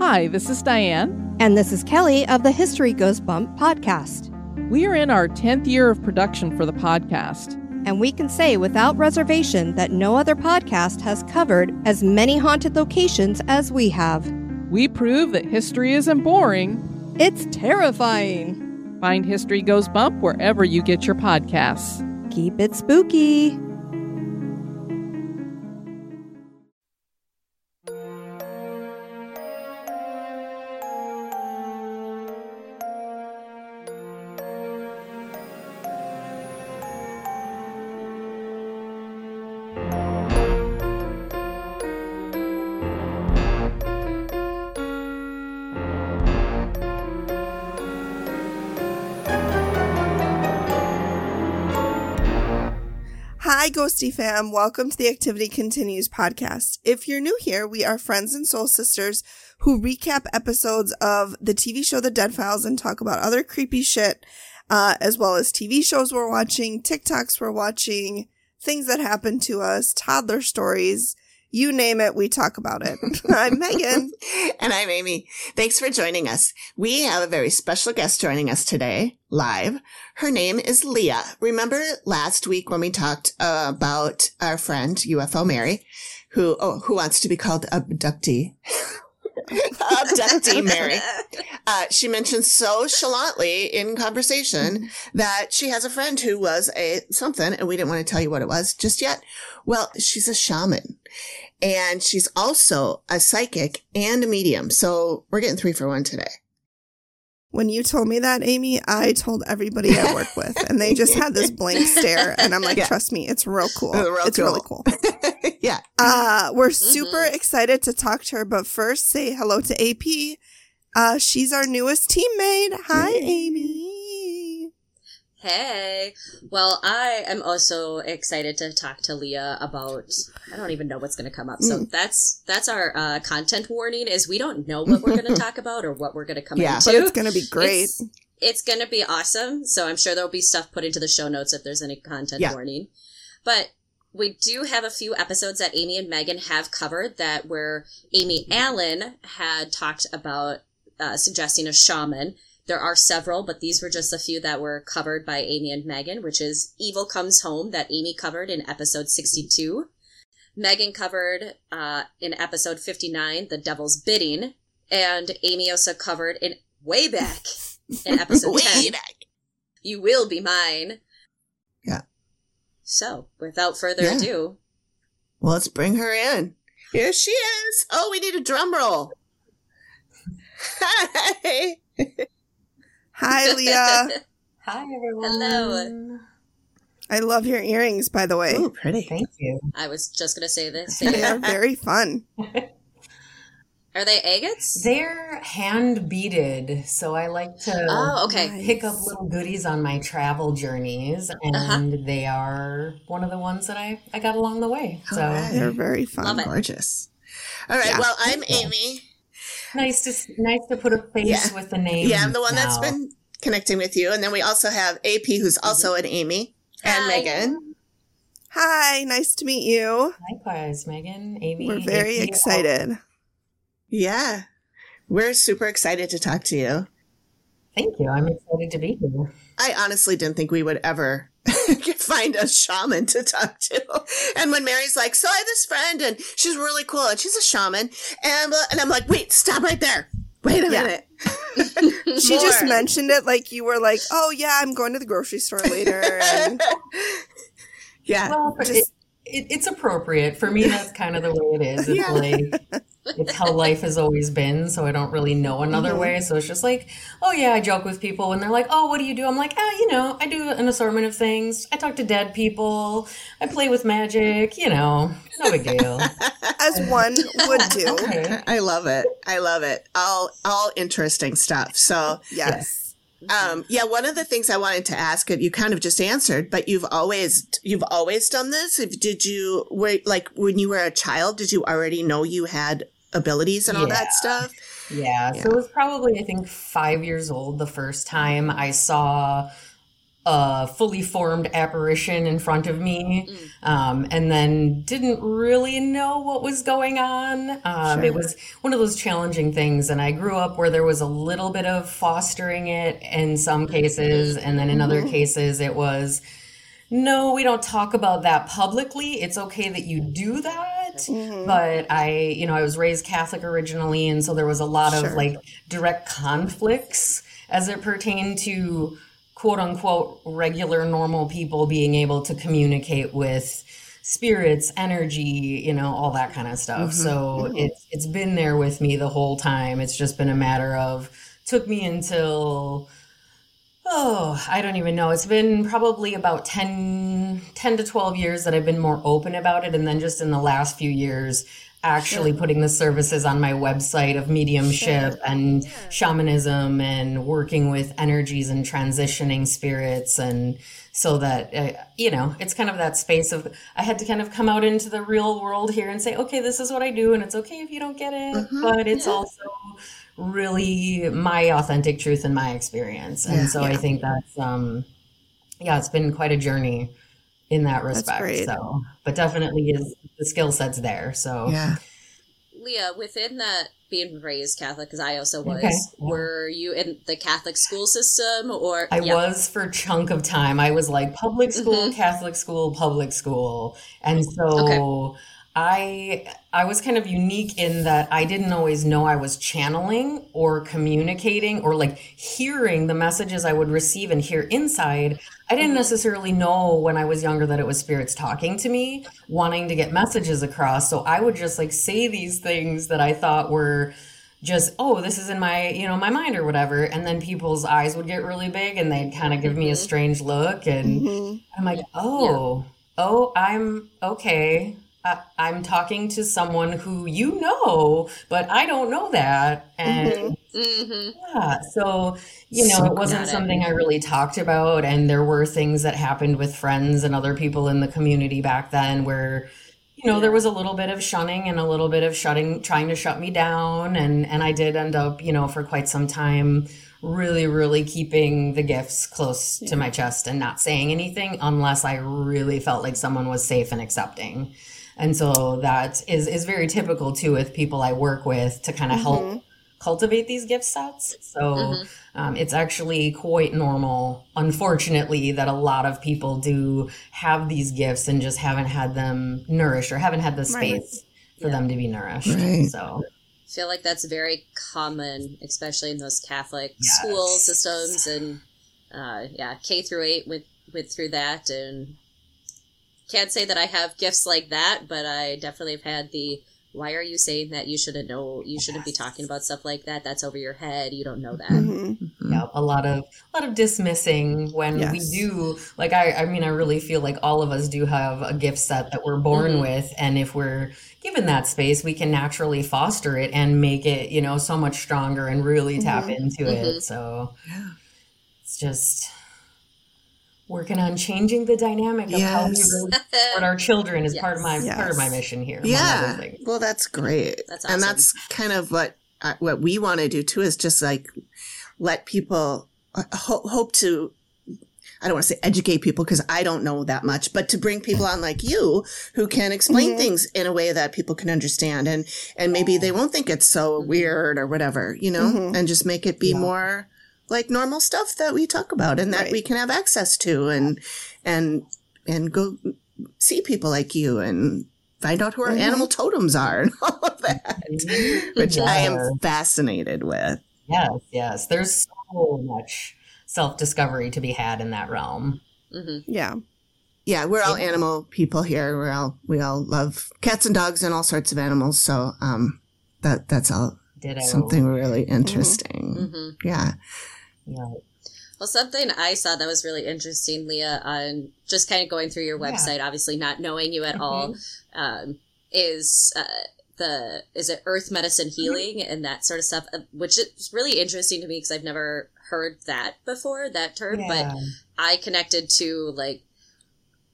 Hi, this is Diane. And this is Kelly of the History Goes Bump podcast. We are in our 10th year of production for the podcast. And we can say without reservation that no other podcast has covered as many haunted locations as we have. We prove that history isn't boring, it's terrifying. Find History Goes Bump wherever you get your podcasts. Keep it spooky. Hi, Ghosty fam. Welcome to the Activity Continues podcast. If you're new here, we are friends and soul sisters who recap episodes of the TV show The Dead Files and talk about other creepy shit, uh, as well as TV shows we're watching, TikToks we're watching, things that happen to us, toddler stories, you name it, we talk about it. I'm Megan. and I'm Amy. Thanks for joining us. We have a very special guest joining us today, live. Her name is Leah. Remember last week when we talked uh, about our friend, UFO Mary, who, oh, who wants to be called abductee? abductee Mary. Uh, she mentioned so chalantly in conversation that she has a friend who was a something, and we didn't want to tell you what it was just yet. Well, she's a shaman. And she's also a psychic and a medium. So we're getting three for one today. When you told me that, Amy, I told everybody I work with, and they just had this blank stare. And I'm like, yeah. trust me, it's real cool. It's, real it's cool. really cool. yeah. Uh, we're super mm-hmm. excited to talk to her, but first, say hello to AP. Uh, she's our newest teammate. Hi, Amy. Hey. Well, I am also excited to talk to Leah about I don't even know what's going to come up. So mm. that's that's our uh, content warning is we don't know what we're going to talk about or what we're going to come yeah, into. But it's going to be great. It's, it's going to be awesome. So I'm sure there'll be stuff put into the show notes if there's any content yeah. warning. But we do have a few episodes that Amy and Megan have covered that where Amy Allan had talked about uh, suggesting a shaman there are several, but these were just a few that were covered by Amy and Megan, which is Evil Comes Home that Amy covered in episode 62. Megan covered uh, in episode 59, The Devil's Bidding, and Amy also covered in way back in episode way 10, back. You Will Be Mine. Yeah. So, without further yeah. ado. Well, let's bring her in. Here she is. Oh, we need a drum roll. Hi. Hi, Leah. Hi, everyone. Hello. I love your earrings, by the way. Oh, pretty. Thank you. I was just going to say this. they are very fun. Are they agates? They're hand beaded, so I like to oh, okay. pick up little goodies on my travel journeys, and uh-huh. they are one of the ones that I, I got along the way. So right. they're very fun, Love it. gorgeous. All right, yeah. well, I'm Amy. Nice to nice to put a face yeah. with the name. Yeah, I'm the one now. that's been connecting with you, and then we also have AP, who's mm-hmm. also an Amy, and Hi. Megan. Hi, nice to meet you. Likewise, Megan, Amy. We're very AP. excited. Yeah, we're super excited to talk to you. Thank you. I'm excited to be here. I honestly didn't think we would ever find a shaman to talk to. And when Mary's like, "So I have this friend, and she's really cool, and she's a shaman," and uh, and I'm like, "Wait, stop right there. Wait a yeah. minute." she just mentioned it like you were like, "Oh yeah, I'm going to the grocery store later." And... yeah, well, just... it, it, it's appropriate for me. That's kind of the way it is. It's yeah. like it's how life has always been. So I don't really know another mm-hmm. way. So it's just like, oh yeah, I joke with people and they're like, oh, what do you do? I'm like, ah, you know, I do an assortment of things. I talk to dead people. I play with magic. You know, no big deal. As one would do. Okay. I love it. I love it. All all interesting stuff. So yes. Um, yeah, one of the things I wanted to ask, and you kind of just answered, but you've always you've always done this. If, did you were like when you were a child? Did you already know you had abilities and all yeah. that stuff? Yeah. yeah. So it was probably I think five years old the first time I saw a fully formed apparition in front of me um, and then didn't really know what was going on. Um, It was one of those challenging things. And I grew up where there was a little bit of fostering it in some cases. And then in other cases, it was, no, we don't talk about that publicly. It's okay that you do that. Mm-hmm. But I, you know, I was raised Catholic originally. And so there was a lot of like direct conflicts as it pertained to quote unquote regular normal people being able to communicate with spirits energy you know all that kind of stuff mm-hmm. so mm-hmm. it's it's been there with me the whole time it's just been a matter of took me until oh i don't even know. It's been probably about 10 10 to 12 years that i've been more open about it and then just in the last few years actually putting the services on my website of mediumship and shamanism and working with energies and transitioning spirits and so that uh, you know it's kind of that space of i had to kind of come out into the real world here and say okay this is what i do and it's okay if you don't get it but it's also really my authentic truth and my experience and Yeah. so i think that's um yeah it's been quite a journey in that respect great. so but definitely is the skill sets there so Yeah. Leah, within that being raised Catholic, because I also was, Okay, were you in the Catholic school system or? I yeah. was for a chunk of time. I was like public school, Mhm. Catholic school, public school. And so I I was kind of unique in that I didn't always know I was channeling or communicating or like hearing the messages I would receive and hear inside. I didn't necessarily know when I was younger that it was spirits talking to me, wanting to get messages across. So I would just like say these things that I thought were just oh this is in my you know my mind or whatever and then people's eyes would get really big and they'd kind of give me a strange look and Mhm. i'm like oh oh i'm okay I, i'm talking to someone who you know but i don't know that. And Mm-hmm. yeah so you know So it wasn't got something i really talked about and there were things that happened with friends and other people in the community back then where you know there was a little bit of shunning and a little bit of shutting trying to shut me down and and i did end up you know for quite some time really really keeping the gifts close to my chest and not saying anything unless i really felt like someone was safe and accepting and so that is is very typical too with people i work with to kind of help cultivate these gift sets so um, it's actually quite normal, unfortunately, that a lot of people do have these gifts and just haven't had them nourished or haven't had the Right. space for them to be nourished. Right. So, I feel like that's very common, especially in those Catholic Yes. school systems, and uh, yeah, K through eight went went through that, and can't say that I have gifts like that, but I definitely have had the. Why are you saying that? You shouldn't know. You shouldn't be talking about stuff like that. That's over your head. You don't know that. Mhm. yeah, a lot of a lot of dismissing when we do. Like, I, I mean, I really feel like all of us do have a gift set that we're born Mhm. with, and if we're given that space, we can naturally foster it and make it, you know, so much stronger and really tap into it. So, it's just working on changing the dynamic of how we Yes. really support our children is part of my Yes. part of my mission here. Yeah. Well, that's great. That's awesome. And that's kind of what uh, what we want to do too is just like let people uh, ho- hope to I don't want to say educate people because I don't know that much, but to bring people on like you who can explain Mhm. things in a way that people can understand and and maybe they won't think it's so weird or whatever, you know, Mhm. and just make it be Yeah. more like normal stuff that we talk about and that Right. we can have access to and and and go see people like you and find out who our Mhm. animal totems are and all of that, which I am fascinated with. Yes, yes. There's so much self discovery to be had in that realm. hmm Yeah. Yeah, we're all Yeah. animal people here. We're all we all love cats and dogs and all sorts of animals. So um, that that's all Ditto. something really interesting. hmm Yeah. Yeah. Well, something I saw that was really interesting, Leah, on just kind of going through your Yeah. website, obviously not knowing you at all, um, is uh, the is it Earth Medicine Healing and that sort of stuff, uh, which is really interesting to me because I've never heard that before, that term. But I connected to like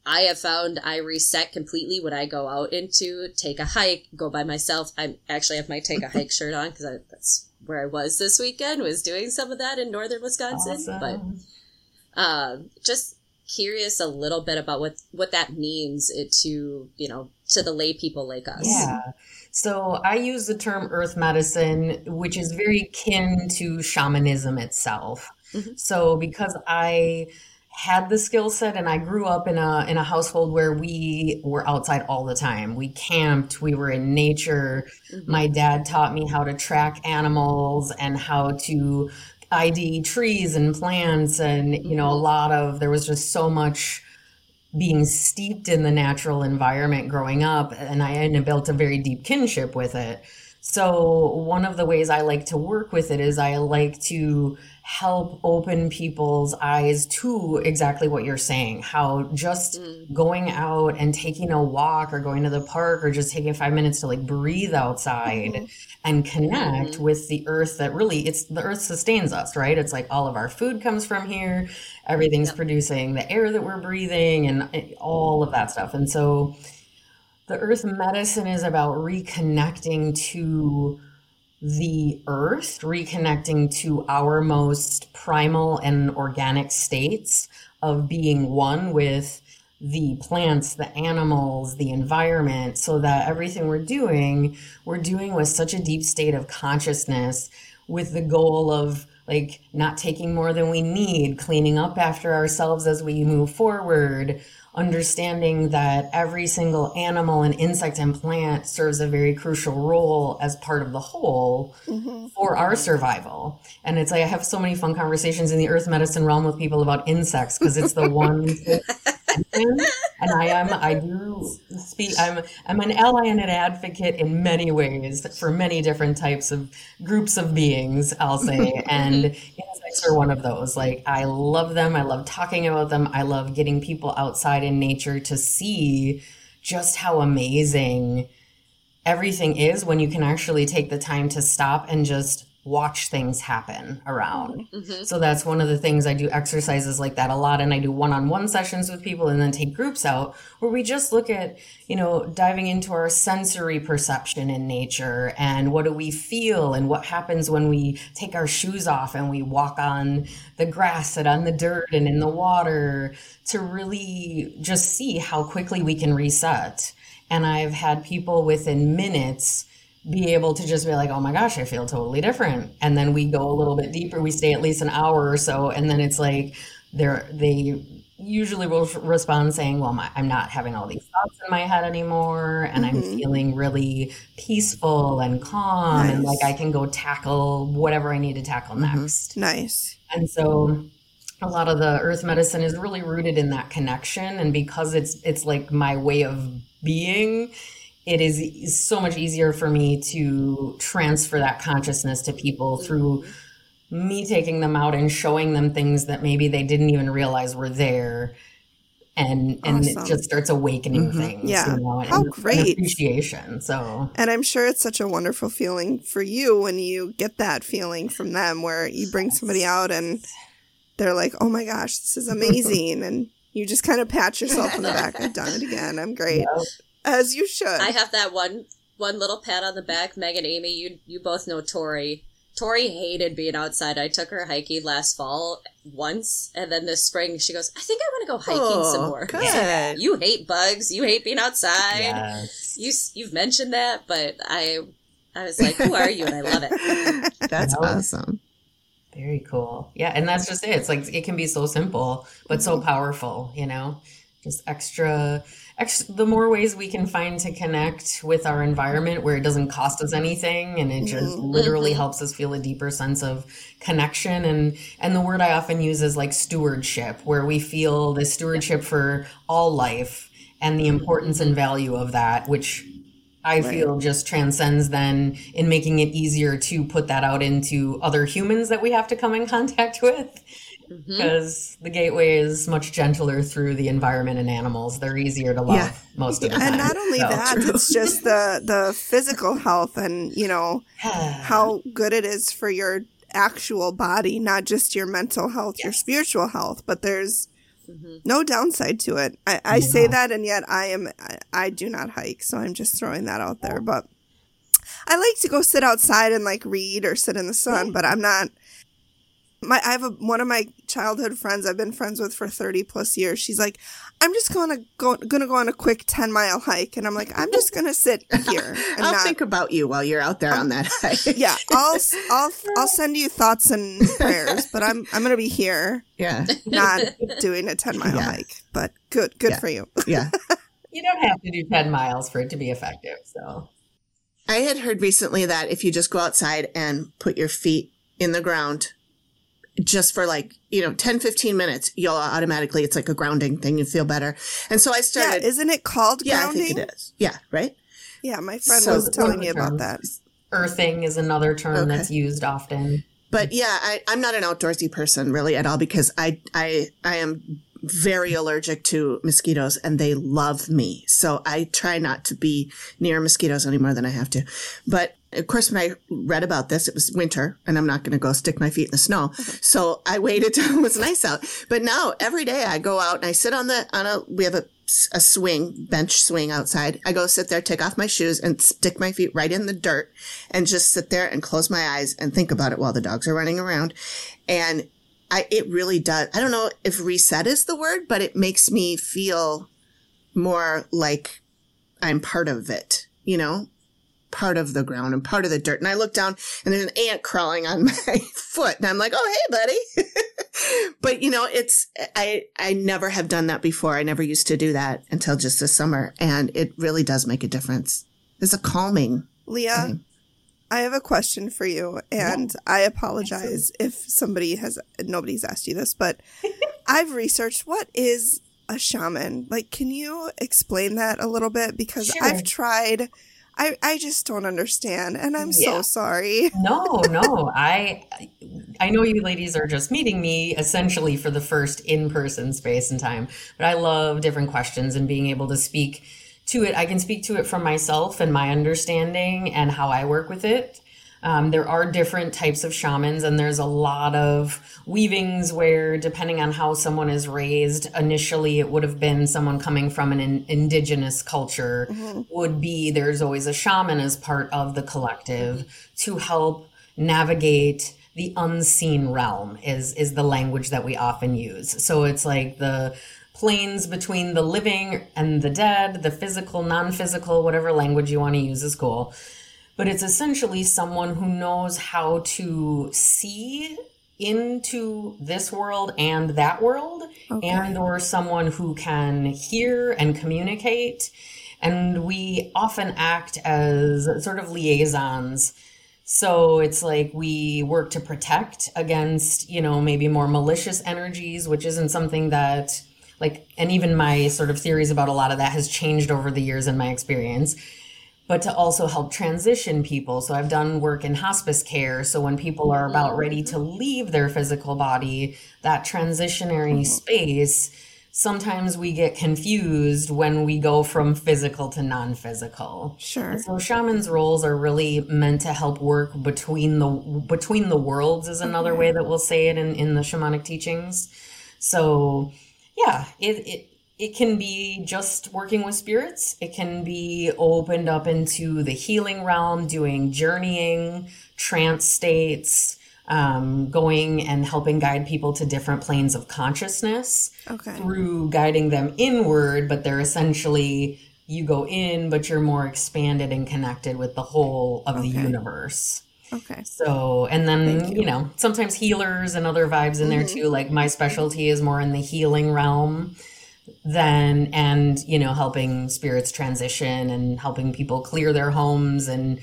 I have found I reset completely when I go out into take a hike, go by myself. I actually have my take a hike shirt on because that's where I was this weekend. Was doing some of that in northern Wisconsin, but Awesome. Uh, just curious a little bit about what what that means to you know to the lay people like us. Yeah. So I use the term earth medicine, which is very kin to shamanism itself. Mm-hmm. So because I had the skill set and I grew up in a in a household where we were outside all the time. We camped, we were in nature. Mm-hmm. My dad taught me how to track animals and how to ID trees and plants and you know a mm-hmm. lot of there was just so much being steeped in the natural environment growing up and I had built a very deep kinship with it. So one of the ways I like to work with it is I like to help open people's eyes to exactly what you're saying. How just mm. going out and taking a walk or going to the park or just taking five minutes to like breathe outside mm-hmm. and connect mm-hmm. with the earth that really it's the earth sustains us, right? It's like all of our food comes from here, everything's yep. producing the air that we're breathing and eh, all of that stuff. And so the earth medicine is about reconnecting to the earth, reconnecting to our most primal and organic states of being one with the plants, the animals, the environment, so that everything we're doing, we're doing with such a deep state of consciousness with the goal of like not taking more than we need, cleaning up after ourselves as we move forward, understanding that every single animal and insect and plant serves a very crucial role as part of the whole mm-hmm. for our survival. And it's like I have so many fun conversations in the earth medicine realm with people about insects because it's the one and I am I do speak I'm I'm an ally and an advocate in many ways for many different types of groups of beings, I'll say. and insects are one of those. Like I love them. I love talking about them. I love getting people outside in nature to see just how amazing everything is when you can actually take the time to stop and just watch things happen around. Mm-hmm. So that's one of the things I do exercises like that a lot and I do one-on-one sessions with people and then take groups out where we just look at, you know, diving into our sensory perception in nature and what do we feel and what happens when we take our shoes off and we walk on the grass and on the dirt and in the water to really just see how quickly we can reset. And I've had people within minutes be able to just be like, oh my gosh, I feel totally different. And then we go a little bit deeper. We stay at least an hour or so. And then it's like, they're, they usually will respond saying, well, my, I'm not having all these thoughts in my head anymore. And mm-hmm. I'm feeling really peaceful and calm. Nice. And like I can go tackle whatever I need to tackle mm-hmm. next. Nice. And so a lot of the earth medicine is really rooted in that connection. And because it's, it's like my way of being, it is so much easier for me to transfer that consciousness to people through me taking them out and showing them things that maybe they didn't even realize were there. And and awesome. it just starts awakening mm-hmm. things yeah. you know, how great and appreciation so. And i'm sure it's such a wonderful feeling for you when you get that feeling from them where you bring somebody out and they're like oh my gosh this is amazing and you just kind of pat yourself on the back i've done it again. I'm great. Yep as you should. I have that one one little pat on the back. Meg and Amy, you you both know Tori. Tori hated being outside. I took her hiking last fall once, and then this spring she goes, "I think I want to go hiking oh, some more." Good. You hate bugs. You hate being outside. Yes. You you've mentioned that, but I I was like, "Who are you?" And I love it. That's awesome. Very cool. Yeah, and that's just it. It's like it can be so simple, but so mm-hmm. powerful. You know, just extra the more ways we can find to connect with our environment where it doesn't cost us anything and it just mm-hmm. literally mm-hmm. helps us feel a deeper sense of connection and and the word i often use is like stewardship where we feel the stewardship for all life and the importance and value of that which I right. feel just transcends then in making it easier to put that out into other humans that we have to come in contact with because mm-hmm. the gateway is much gentler through the environment and animals. They're easier to love yeah. most of the time. And not only so. that, it's just the the physical health and you know how good it is for your actual body, not just your mental health, yes. your spiritual health. But there's mm-hmm. no downside to it. I, I yeah. say that, and yet I am I, I do not hike, so I'm just throwing that out there. But I like to go sit outside and like read or sit in the sun, but I'm not My I have a, one of my childhood friends I've been friends with for 30 plus years. She's like, "I'm just going to go going to go on a quick 10 mile hike." And I'm like, "I'm just going to sit here and I'll not think about you while you're out there on that hike. Yeah, I'll I'll I'll send you thoughts and prayers, but I'm I'm going to be here yeah. not doing a 10 mile Yeah. hike. But good good Yeah. for you. Yeah. You don't have to do 10 miles for it to be effective. So, I had heard recently that if you just go outside and put your feet in the ground just for like, you know, 10, 15 minutes, you'll automatically, it's like a grounding thing. You feel better. And so I started. Yeah, started. isn't it called Yeah, I think it is. Yeah, right? Yeah, my friend So- was telling me about that. earthing is another term Okay. that's used often. But yeah, I, I'm not an outdoorsy person really at all because I, I, I am very allergic to mosquitoes and they love me. So I try not to be near mosquitoes any more than I have to. But of course, when I read about this, it was winter and I'm not going to go stick my feet in the snow. So I waited till it was nice out. But now every day I go out and I sit on the, on a, we have a, a swing, bench swing outside. I go sit there, take off my shoes and stick my feet right in the dirt and just sit there and close my eyes and think about it while the dogs are running around. And I, it really does. I don't know if reset is the word, but it makes me feel more like I'm part of it, you know, part of the ground and part of the dirt. And I look down and there's an ant crawling on my foot and I'm like, Oh, hey, buddy. but you know, it's, I, I never have done that before. I never used to do that until just this summer. And it really does make a difference. It's a calming. Leah, thing. I have a question for you, and I apologize if somebody has nobody's asked you this, but I've researched what is a shaman. Like, can you explain that a little bit? Because Sure. I've tried. I, I just don't understand, and I'm so sorry. No, no. I I know you ladies are just meeting me essentially for the first in-person space and time, but I love different questions and being able to speak to it. I can speak to it from myself and my understanding and how I work with it. Um, there are different types of shamans, and there's a lot of weavings where, depending on how someone is raised, initially it would have been someone coming from an in- indigenous culture, would be there's always a shaman as part of the collective to help navigate the unseen realm is is the language that we often use. So it's like the planes between the living and the dead the physical non-physical whatever language you want to use is cool but it's essentially someone who knows how to see into this world and that world Okay. and or someone who can hear and communicate and we often act as sort of liaisons so it's like we work to protect against, you know, maybe more malicious energies, which isn't something that like and even my sort of theories about a lot of that has changed over the years in my experience. But to also help transition people. So I've done work in hospice care. So when people are about mm-hmm. ready to leave their physical body, that transitionary mm-hmm. space, sometimes we get confused when we go from physical to non-physical. Sure. So shamans' roles are really meant to help work between the between the worlds is another mm-hmm. way that we'll say it in, in the shamanic teachings. So yeah, it, it it can be just working with spirits. It can be opened up into the healing realm, doing journeying, trance states, um, going and helping guide people to different planes of consciousness Okay. through guiding them inward, but they're essentially you go in, but you're more expanded and connected with the whole of the universe. Okay. So, and then, you. you. know, sometimes healers and other vibes in there Mhm. too. Like my specialty is more in the healing realm than, and, you know, helping spirits transition and helping people clear their homes and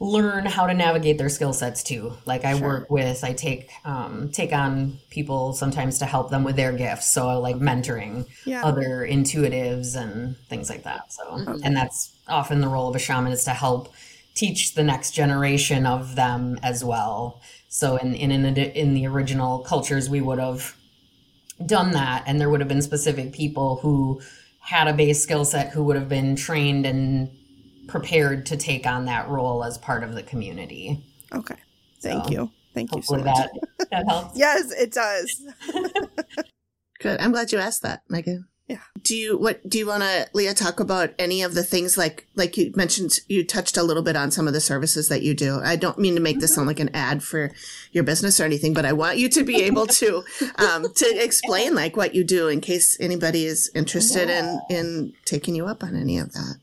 learn how to navigate their skill sets too. Like I Sure. work with, I take, um, take on people sometimes to help them with their gifts. So like mentoring Yeah. other intuitives and things like that. So, and that's often the role of a shaman is to help teach the next generation of them as well. So, in in in, in the original cultures, we would have done that, and there would have been specific people who had a base skill set who would have been trained and prepared to take on that role as part of the community. Okay. Thank So, you. Thank you so Hopefully much. that that helps. Yes, it does. Good. I'm glad you asked that, Megan. Do you what do you want to Leah talk about any of the things like like you mentioned you touched a little bit on some of the services that you do. I don't mean to make this sound like an ad for your business or anything, but I want you to be able to um, to explain like what you do in case anybody is interested yeah. in in taking you up on any of that.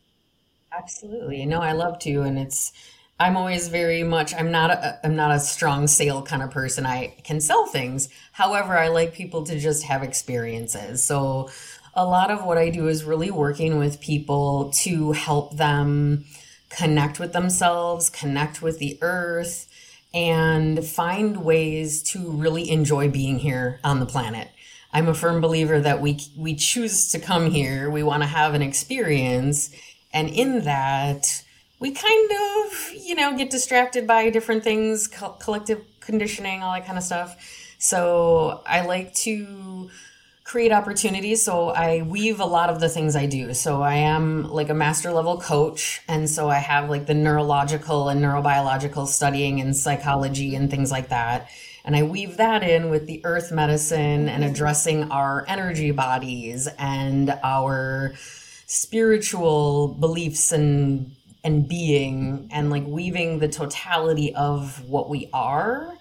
Absolutely. No, I love to and it's I'm always very much I'm not a I'm not a strong sale kind of person. I can sell things. However, I like people to just have experiences. So a lot of what I do is really working with people to help them connect with themselves, connect with the earth, and find ways to really enjoy being here on the planet. I'm a firm believer that we we choose to come here, we want to have an experience, and in that we kind of, you know, get distracted by different things, co- collective conditioning, all that kind of stuff. So I like to create opportunities. So I weave a lot of the things I do. So I am like a master level coach. And so I have like the neurological and neurobiological studying and psychology and things like that. And I weave that in with the earth medicine and addressing our energy bodies and our spiritual beliefs and and being and like weaving the totality of what we are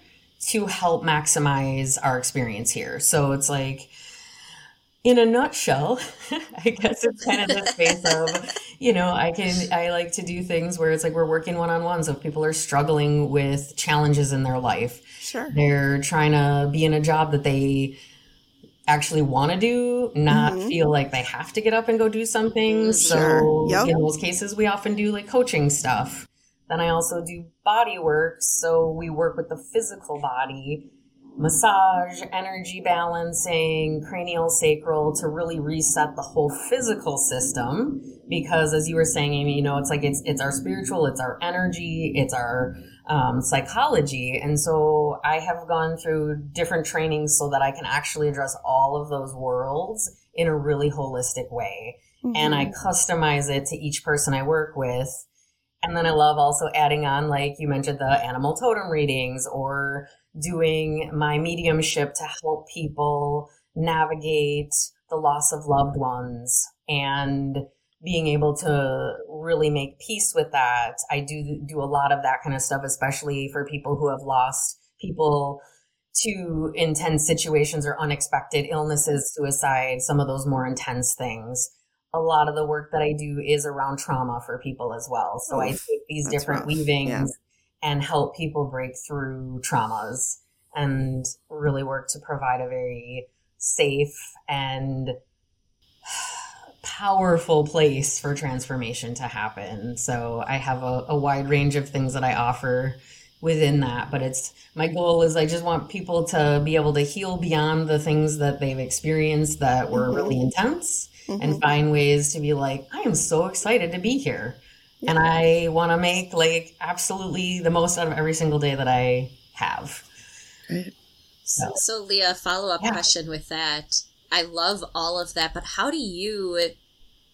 to help maximize our experience here. So it's like, in a nutshell, I guess it's kind of the space of, you know, I can, I like to do things where it's like we're working one on one. So if people are struggling with challenges in their life, sure. they're trying to be in a job that they actually want to do, not mm-hmm. feel like they have to get up and go do something. Mm-hmm. So sure. yep. in those cases, we often do like coaching stuff. Then I also do body work. So we work with the physical body, massage, energy balancing, cranial sacral to really reset the whole physical system. Because as you were saying, Amy, you know, it's like it's it's our spiritual, it's our energy, it's our um, psychology. And so I have gone through different trainings so that I can actually address all of those worlds in a really holistic way. Mm-hmm. And I mm-hmm. customize it to each person I work with. And then I love also adding on, like you mentioned, the animal totem readings or doing my mediumship to help people navigate the loss of loved ones and being able to really make peace with that. I do do a lot of that kind of stuff, especially for people who have lost people to intense situations or unexpected illnesses, suicide, some of those more intense things. A lot of the work that I do is around trauma for people as well. So Oof, I take these different rough. weavings yeah. And help people break through traumas and really work to provide a very safe and powerful place for transformation to happen. So I have a, a, wide range of things that I offer within that. But it's my goal is I just want people to be able to heal beyond the things that they've experienced that were mm-hmm. really intense mm-hmm. and find ways to be like, I am so excited to be here. Yeah. And I want to make like absolutely the most out of every single day that I have. Great. So, so Leah, follow up yeah. question with that. I love all of that, but how do you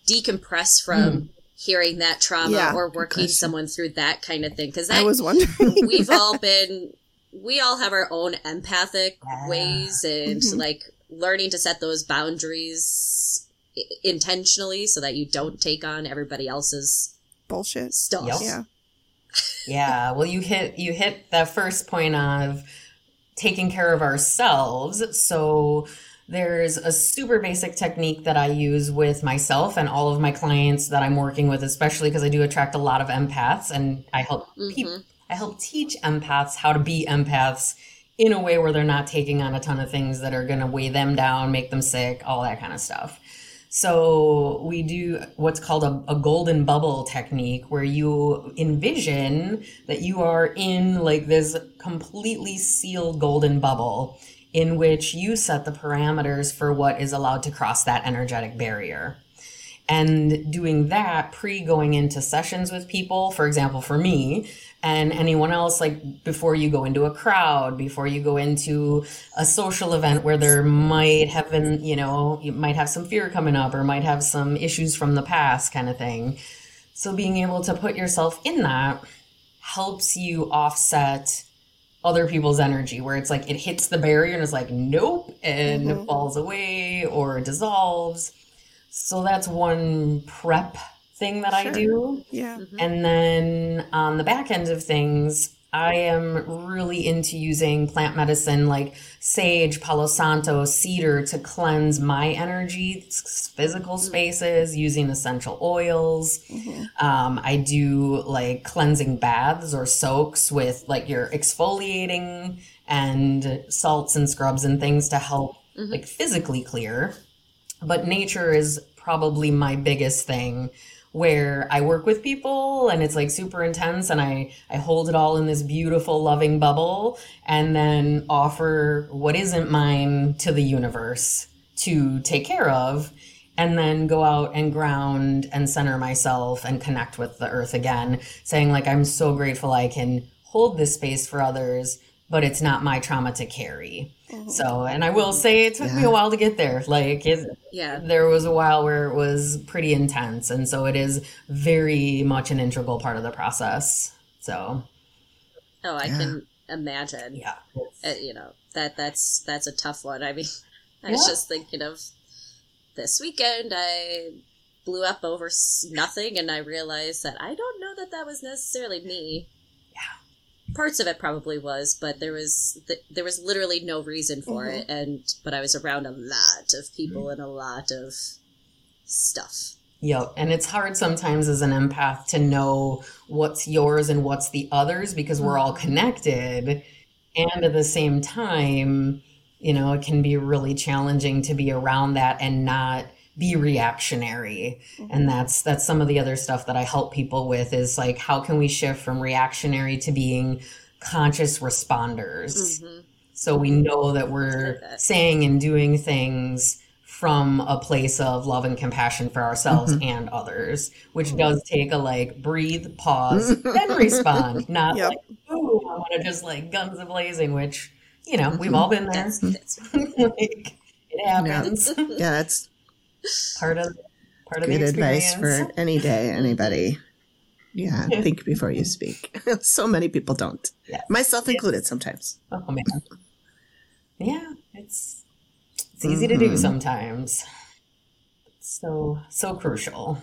decompress from mm. hearing that trauma yeah, or working someone through that kind of thing. Because I was wondering, we've all been, we all have our own empathic yeah. ways, and mm-hmm. like learning to set those boundaries intentionally so that you don't take on everybody else's bullshit stuff. Yep. Yeah. yeah. Well, you hit you hit the first point of taking care of ourselves. So there's a super basic technique that I use with myself and all of my clients that I'm working with, especially because I do attract a lot of empaths and I help mm-hmm. I help teach empaths how to be empaths in a way where they're not taking on a ton of things that are going to weigh them down, make them sick, all that kind of stuff. So we do what's called a, a, golden bubble technique where you envision that you are in like this completely sealed golden bubble in which you set the parameters for what is allowed to cross that energetic barrier. And doing that pre going into sessions with people, for example, for me and anyone else, like before you go into a crowd, before you go into a social event where there might have been, you know, you might have some fear coming up or might have some issues from the past kind of thing. So being able to put yourself in that helps you offset other people's energy where it's like it hits the barrier and it's like nope and mm-hmm. falls away or dissolves so that's one prep thing that I do. Yeah. Mhm. And then on the back end of things, I am really into using plant medicine like sage, palo santo, cedar to cleanse my energy, physical spaces, using essential oils. Um, I do like cleansing baths or soaks with like your exfoliating and salts and scrubs and things to help Mhm. like physically clear. But nature is probably my biggest thing where I work with people and it's like super intense and I, I hold it all in this beautiful loving bubble and then offer what isn't mine to the universe to take care of and then go out and ground and center myself and connect with the earth again saying like i'm so grateful i can hold this space for others but it's not my trauma to carry so and i will say it took me a while to get there like it, Yeah. there was a while where it was pretty intense and so it is very much an integral part of the process so Oh, I Yeah. can imagine. yeah Uh, you know that that's that's a tough one. I mean, I was Yeah. just thinking of this weekend. I blew up over nothing, and I realized that I don't know that that was necessarily me. Parts of it probably was, but there was th- there was literally no reason for Mhm. it, and but I was around a lot of people and a lot of stuff. Yep. And it's hard sometimes as an empath to know what's yours and what's the others because we're all connected. And at the same time, you know, it can be really challenging to be around that and not be reactionary. And mm-hmm. that's that's some of the other stuff that I help people with is like how can we shift from reactionary to being conscious responders? hmm So we know that we're saying and doing things from a place of love and compassion for ourselves mm-hmm. and others, which mm-hmm. does take a like breathe, pause, then respond. Not Yep. like, ooh, I want to just like guns a blazing, which, you know, we've all been there. That's, that's like, it happens. Yeah, that's part of part of good the advice for any day, anybody. Yeah, think before you speak. so many people don't, Yes. myself included. Sometimes. Oh man. Yeah, it's it's easy to do Mhm. sometimes. So so crucial.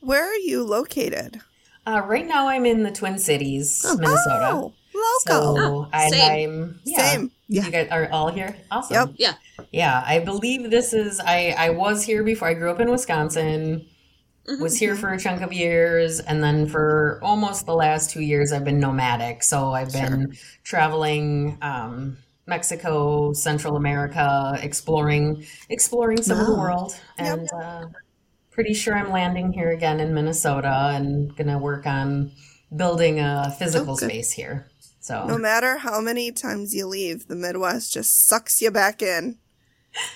Where are you located? Uh, right now, I'm in the Twin Cities, Minnesota. Oh, local. So I, same. I'm yeah. Same. Yeah. You guys are all here. Awesome. Yep. Yeah. Yeah, I believe this is. I I was here before. I grew up in Wisconsin. Mhm. Was here for a chunk of years, and then for almost the last two years, I've been nomadic. So I've been traveling. Um, Mexico, Central America, exploring exploring some of the world, and uh, pretty sure I'm landing here again in Minnesota, and gonna work on building a physical Oh, space here. So No matter how many times you leave, the Midwest just sucks you back in.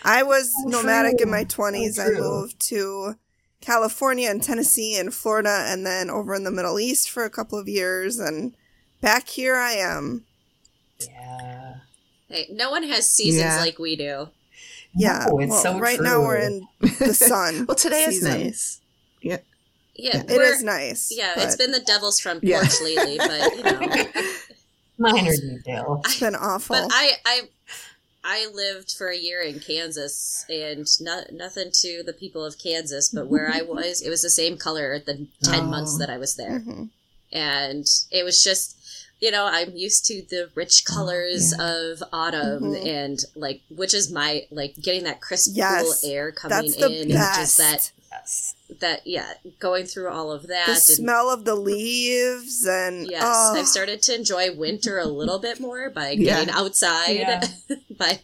I was So nomadic in my 20s. So I moved to California and Tennessee and Florida and then over in the Middle East for a couple of years and back here I am. yeah, Hey, no one has seasons Yeah. like we do. Yeah. No, it's well, so right now we're in the sun. well, today is nice. Yeah. Yeah, It we're- nice. Yeah, but it's been the devil's front Yeah. porch lately, but you know. minor detail. it's been awful. But I, I, I lived for a year in Kansas, and not nothing to the people of Kansas, but where I was, it was the same color the ten Oh. months that I was there, Mhm. and it was just. You know, I'm used to the rich colors of autumn Mhm. and like, which is my like getting that crisp, Yes, cool air coming That's the in, and just that Yes. that yeah, going through all of that. the and, smell of the leaves and Yes, oh, I've started to enjoy winter a little bit more by Yeah. getting outside, Yeah. by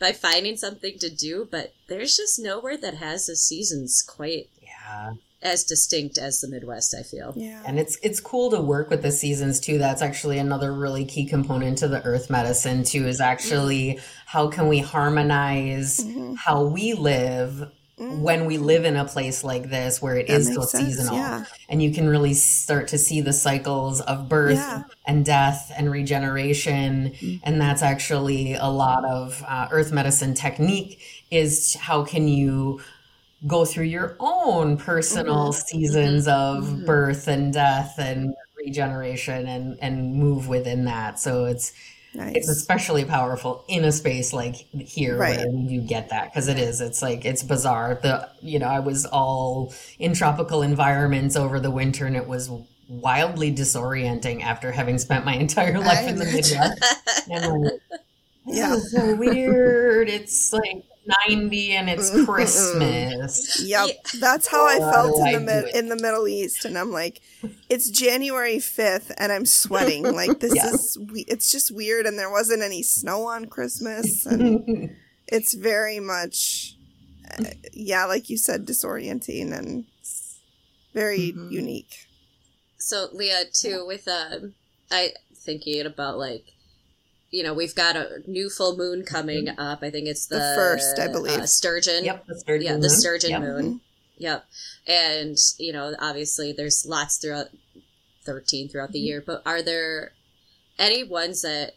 by finding something to do. But there's just nowhere that has the seasons quite Yeah. As distinct as the Midwest. I feel. yeah. And it's it's cool to work with the seasons too. That's actually another really key component to the earth medicine too is actually how can we harmonize Mhm. how we live Mm. when we live in a place like this where it That is so sense, seasonal yeah. and you can really start to see the cycles of birth Yeah. and death and regeneration Mm. and that's actually a lot of uh, earth medicine technique is how can you go through your own personal Mm-hmm. seasons of Mhm. birth and death and regeneration and and move within that so it's Nice. It's especially powerful in a space like here Right. where you get that because it is. It's like it's bizarre. The you know I was all in tropical environments over the winter and it was wildly disorienting after having spent my entire life in the Midwest. And like, Yeah. yeah, so weird. It's like ninety and it's Christmas. Yep, that's how I felt do I in the do mid- in the Middle East, and I'm like, it's January fifth, and I'm sweating. Like this Yeah. is, we- it's just weird, and there wasn't any snow on Christmas, and it's very much, uh, yeah, like you said, disorienting and very Mhm. unique. So Leah, too, with um, I thinking about like, you know, we've got a new full moon coming up. I think it's the, The first, I believe. uh, sturgeon. yep, the sturgeon. Yeah, the sturgeon Yep. moon. Yep. And, you know, obviously there's lots throughout 13 throughout the Mm-hmm. year, but are there any ones that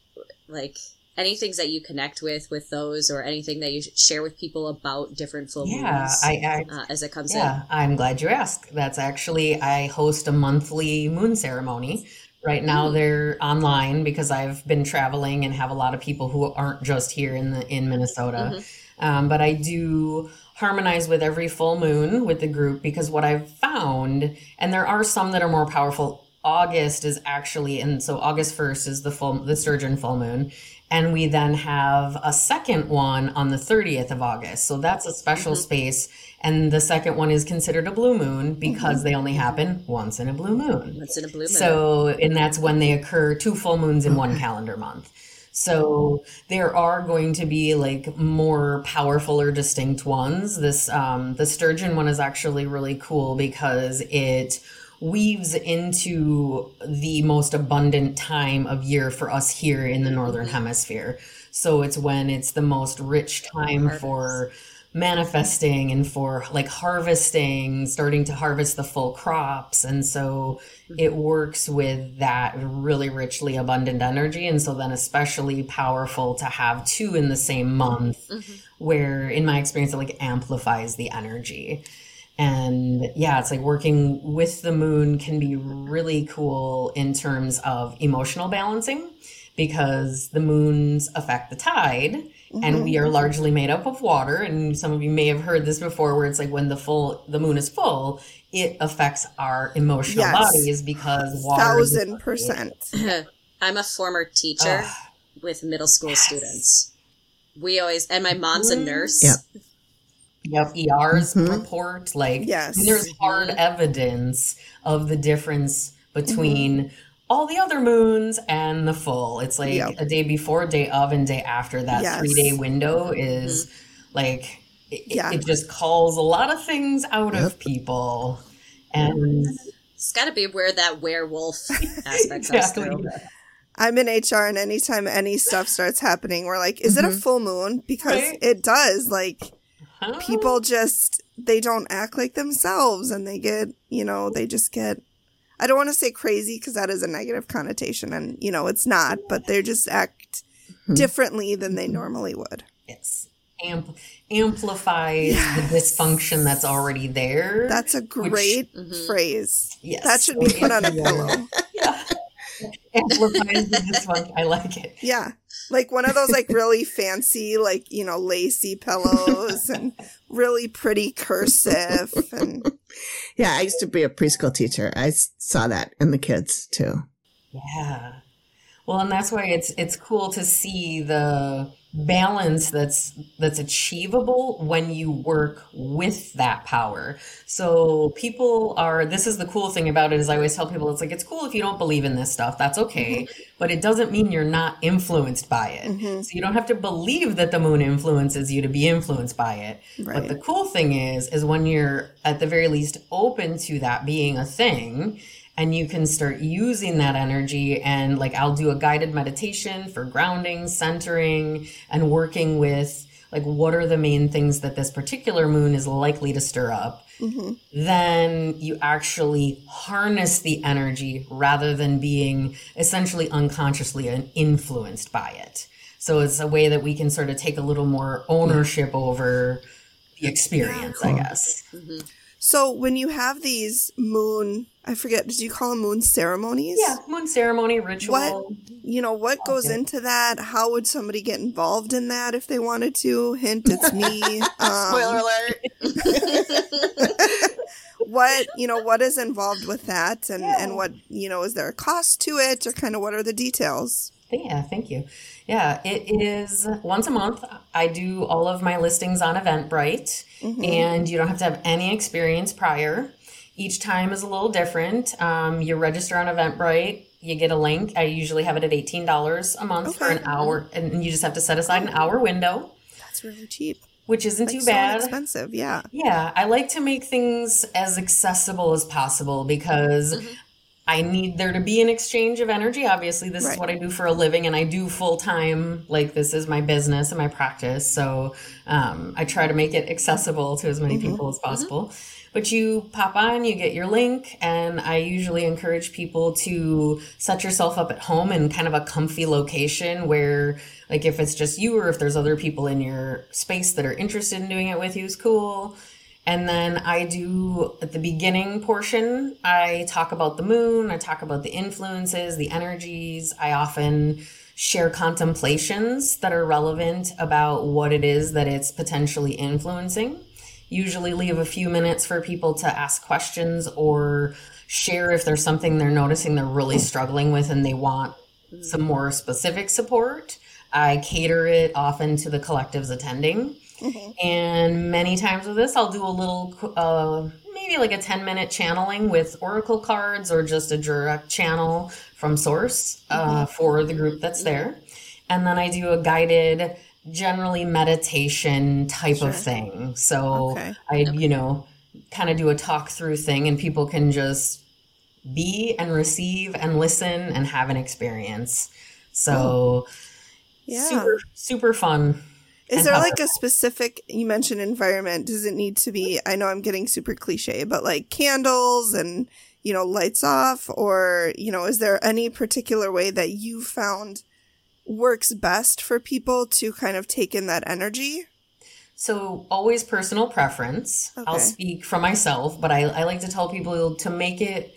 like any things that you connect with with those or anything that you share with people about different full Yeah, moons I, I uh, as it comes in. Yeah, I'm glad you asked. That's actually I host a monthly moon ceremony. Right now they're online because I've been traveling and have a lot of people who aren't just here in the in Minnesota. Um, but I do harmonize with every full moon with the group because what I've found, and there are some that are more powerful. August is actually, and so August first is the full the sturgeon full moon, and we then have a second one on the 30th of August. So that's a special space. And the second one is considered a blue moon because they only happen once in a blue moon. It's in a blue moon. So, and that's when they occur two full moons in one calendar month. So there are going to be like more powerful or distinct ones. This um the sturgeon one is actually really cool because it weaves into the most abundant time of year for us here in the northern mm-hmm. hemisphere. So it's when it's the most rich time for manifesting and for like harvesting, starting to harvest the full crops. And so mm-hmm. it works with that really richly abundant energy. And so then, especially powerful to have two in the same month, mm-hmm. where in my experience, it like amplifies the energy. And yeah, it's like working with the moon can be really cool in terms of emotional balancing because the moons affect the tide and we are mm-hmm. largely made up of water and some of you may have heard this before where it's like when the full the moon is full it affects our emotional Yes. bodies because water is- Thousand percent. I'm a former teacher Ugh. with middle school students. We always, and my mom's a mm-hmm. nurse. Yep. Yep, ER's Mhm. report. Like, Yes. there's hard mm-hmm. evidence of the difference between mm-hmm. all the other moons and the full. It's like Yep. a day before, day of, and day after that Yes. three day window mm-hmm. is like, it, Yeah. it just calls a lot of things out of people. And It's got to be where that werewolf aspect comes exactly. through. I'm in HR, and anytime any stuff starts happening, we're like, "Is it a full moon?" Because Right. it does. Like People just they don't act like themselves, and they get you know they just get. I don't want to say crazy because that is a negative connotation, and you know it's not. But they just act differently than they normally would. It's amp- amplifies the dysfunction that's already there. That's a great Mhm. phrase. yes. That should be put on a pillow. Yeah. Amplifies the dysfunction. I like it. Yeah. Like one of those like really fancy, like, you know, lacy pillows and really pretty cursive and Yeah, I used to be a preschool teacher. I saw that in the kids too. Yeah. Well, and that's why it's it's cool to see the balance that's that's achievable when you work with that power. So people are this is the cool thing about it is I always tell people it's like it's cool if you don't believe in this stuff. That's okay. But it doesn't mean you're not influenced by it. Mhm. So you don't have to believe that the moon influences you to be influenced by it. But the cool thing is, is when you're at the very least open to that being a thing, and you can start using that energy. And like, I'll do a guided meditation for grounding, centering, and working with like, what are the main things that this particular moon is likely to stir up? hmm Then you actually harness the energy rather than being essentially unconsciously influenced by it. So it's a way that we can sort of take a little more ownership over the experience, I guess. So when you have these moon, I forget, did you call them moon ceremonies? Yeah, moon ceremony ritual. What you know, what goes Okay. into that? How would somebody get involved in that if they wanted to? Hint, it's me. Um, Spoiler alert. what you know, what is involved with that, and Yeah. and what you know, is there a cost to it, or kind of what are the details? Yeah, thank you. Yeah, it is once a month. I do all of my listings on Eventbrite, and you don't have to have any experience prior. Each time is a little different. Um, you register on Eventbrite, you get a link. I usually have it at $18 a month for an hour, and you just have to set aside an hour window, That's really cheap. which isn't Like, too so bad. expensive. Yeah. Yeah, I like to make things as accessible as possible because I need there to be an exchange of energy. Obviously, this Right. is what I do for a living, and I do full time. Like this is my business and my practice, so um, I try to make it accessible to as many people as possible. But you pop on, you get your link, and I usually encourage people to set yourself up at home in kind of a comfy location where, like, if it's just you or if there's other people in your space that are interested in doing it with you, is cool. And then I do at the beginning portion, I talk about the moon, I talk about the influences, the energies. I often share contemplations that are relevant about what it is that it's potentially influencing. Usually leave a few minutes for people to ask questions or share if there's something they're noticing they're really struggling with and they want some more specific support. I cater it often to the collectives attending. And many times with this, I'll do a little, uh, maybe like a 10 minute channeling with oracle cards or just a direct channel from source uh, for the group that's there. And then I do a guided, generally meditation type of thing. So Okay. I, you know, kind of do a talk through thing and people can just be and receive and listen and have an experience. So Yeah. super, super fun. Is there like a specific you mentioned environment? Does it need to be I know I'm getting super cliche, but like candles and you know, lights off or, you know, is there any particular way that you found works best for people to kind of take in that energy? So always personal preference. I'll speak for myself, but I, I like to tell people to make it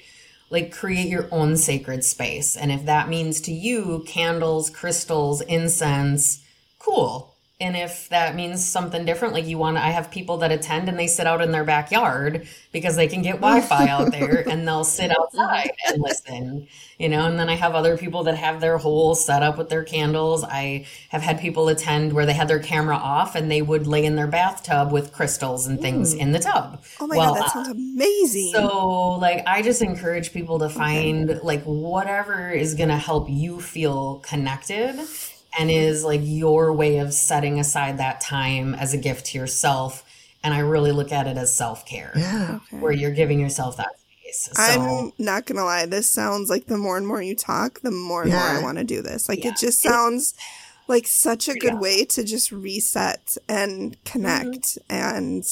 like create your own sacred space. And if that means to you candles, crystals, incense, cool. And if that means something different, like you want to, I have people that attend and they sit out in their backyard because they can get Wi Fi out there and they'll sit outside and listen, you know. And then I have other people that have their whole setup with their candles. I have had people attend where they had their camera off and they would lay in their bathtub with crystals and things mm. in the tub. Oh my Well, god, that sounds amazing. so, like, I just encourage people to find like whatever is going to help you feel connected and is like your way of setting aside that time as a gift to yourself. And I really look at it as self care, Yeah. where you're giving yourself that space. So, I'm not gonna lie, this sounds like the more and more you talk, the more and more I want to do this. Like Yeah. it just sounds like such a good Yeah. way to just reset and mm-hmm. connect and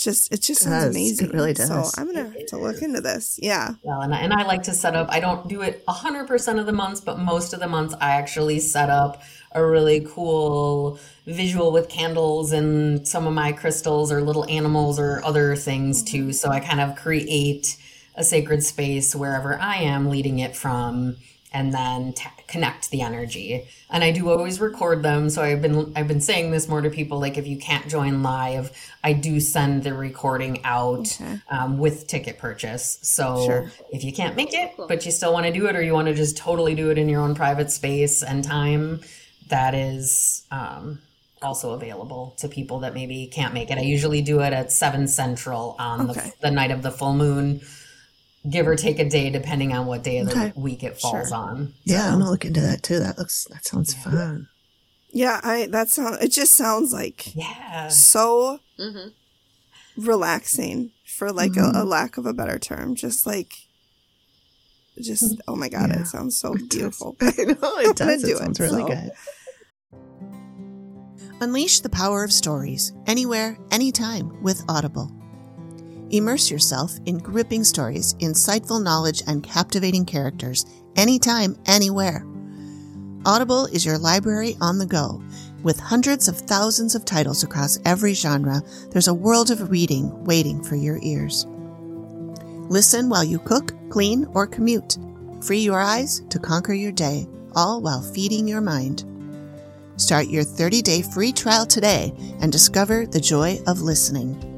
just it just It sounds does. It amazing. really So does. I'm gonna have to look into this. Yeah. Well, and I, and I like to set up, I don't do it 100% of the months, but most of the months I actually set up a really cool visual with candles and some of my crystals or little animals or other things too. Mm-hmm. So I kind of create a sacred space wherever I am leading it from and then t- connect the energy. And I do always record them. So I've been I've been saying this more to people like if you can't join live, I do send the recording out Okay. um, with ticket purchase. So Sure. if you can't make it, but you still want to do it, or you want to just totally do it in your own private space and time, that is um, also available to people that maybe can't make it. I usually do it at seven central on Okay. the, the night of the full moon, give or take a day, depending on what day of the Okay. week it falls Sure. on. Yeah, I'm gonna look into that too. That looks that sounds fun. Yeah, I that sounds it just sounds like Yeah. so hmm relaxing for like Mhm. a, a lack of a better term. Just like just oh my god, Yeah. it sounds so beautiful. I know it gonna does. do It sounds it, really so. good. Unleash the power of stories anywhere, anytime with Audible. Immerse yourself in gripping stories, insightful knowledge, and captivating characters anytime, anywhere. Audible is your library on the go. With hundreds of thousands of titles across every genre, there's a world of reading waiting for your ears. Listen while you cook, clean, or commute. Free your eyes to conquer your day, all while feeding your mind. Start your 30-day free trial today and discover the joy of listening.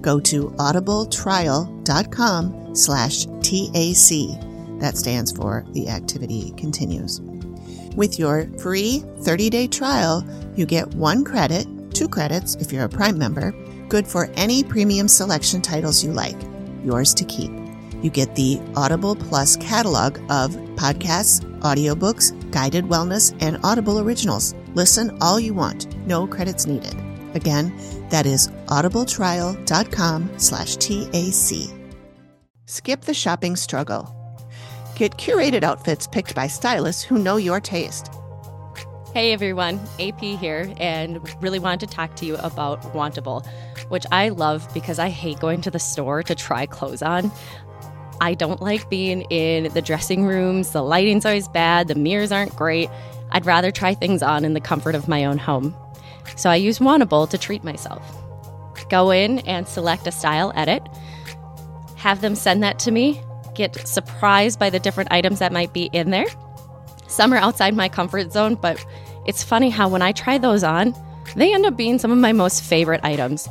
Go to audibletrial.com slash TAC. That stands for The Activity Continues. With your free 30-day trial, you get one credit, two credits if you're a Prime member, good for any premium selection titles you like, yours to keep. You get the Audible Plus catalog of podcasts, audiobooks, guided wellness, and Audible originals. Listen all you want, no credits needed. Again, that is audibletrial.com slash TAC. Skip the shopping struggle. Get curated outfits picked by stylists who know your taste. Hey everyone, AP here, and really wanted to talk to you about Wantable, which I love because I hate going to the store to try clothes on. I don't like being in the dressing rooms, the lighting's always bad, the mirrors aren't great. I'd rather try things on in the comfort of my own home. So I use Wantable to treat myself. Go in and select a style edit, have them send that to me, get surprised by the different items that might be in there. Some are outside my comfort zone, but it's funny how when I try those on, they end up being some of my most favorite items.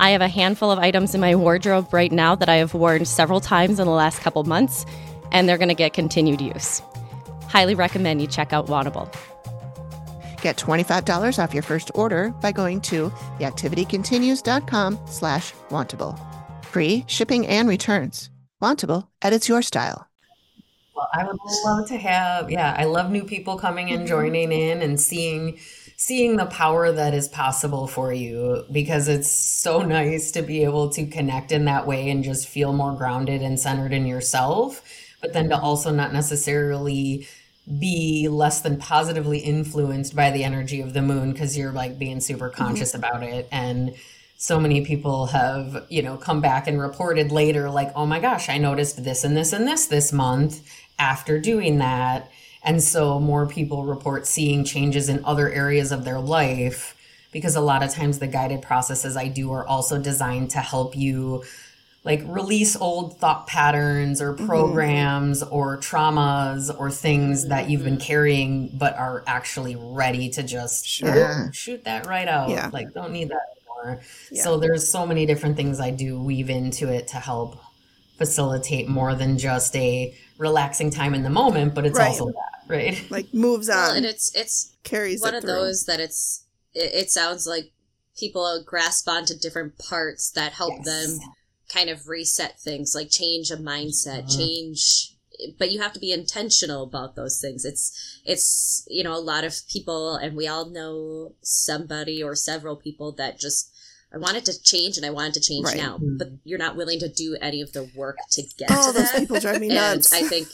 I have a handful of items in my wardrobe right now that I have worn several times in the last couple months, and they're going to get continued use. Highly recommend you check out Wantable. Get $25 off your first order by going to theactivitycontinues.com slash wantable. Free shipping and returns. Wantable edits your style. Well, I would love to have, yeah, I love new people coming and mm-hmm. joining in and seeing seeing the power that is possible for you because it's so nice to be able to connect in that way and just feel more grounded and centered in yourself, but then to mm-hmm. also not necessarily be less than positively influenced by the energy of the moon because you're like being super conscious mm-hmm. about it and so many people have you know come back and reported later like oh my gosh i noticed this and this and this this month after doing that and so more people report seeing changes in other areas of their life because a lot of times the guided processes i do are also designed to help you like release old thought patterns or mm-hmm. programs mm-hmm. or traumas or things that you've been carrying but are actually ready to just sure. shoot that right out yeah. like don't need that anymore yeah. so there's so many different things i do weave into it to help facilitate more than just a relaxing time in the moment but it's right. also that right like moves on well, and it's it's carries one it of those that it's it, it, sounds like people grasp onto different parts that help yes. them kind of reset things, like change a mindset, uh-huh. change but you have to be intentional about those things. It's it's you know a lot of people, and we all know somebody or several people that just I wanted to change and I wanted to change right. now, but you're not willing to do any of the work to get oh, to those people drive me nuts. And I think,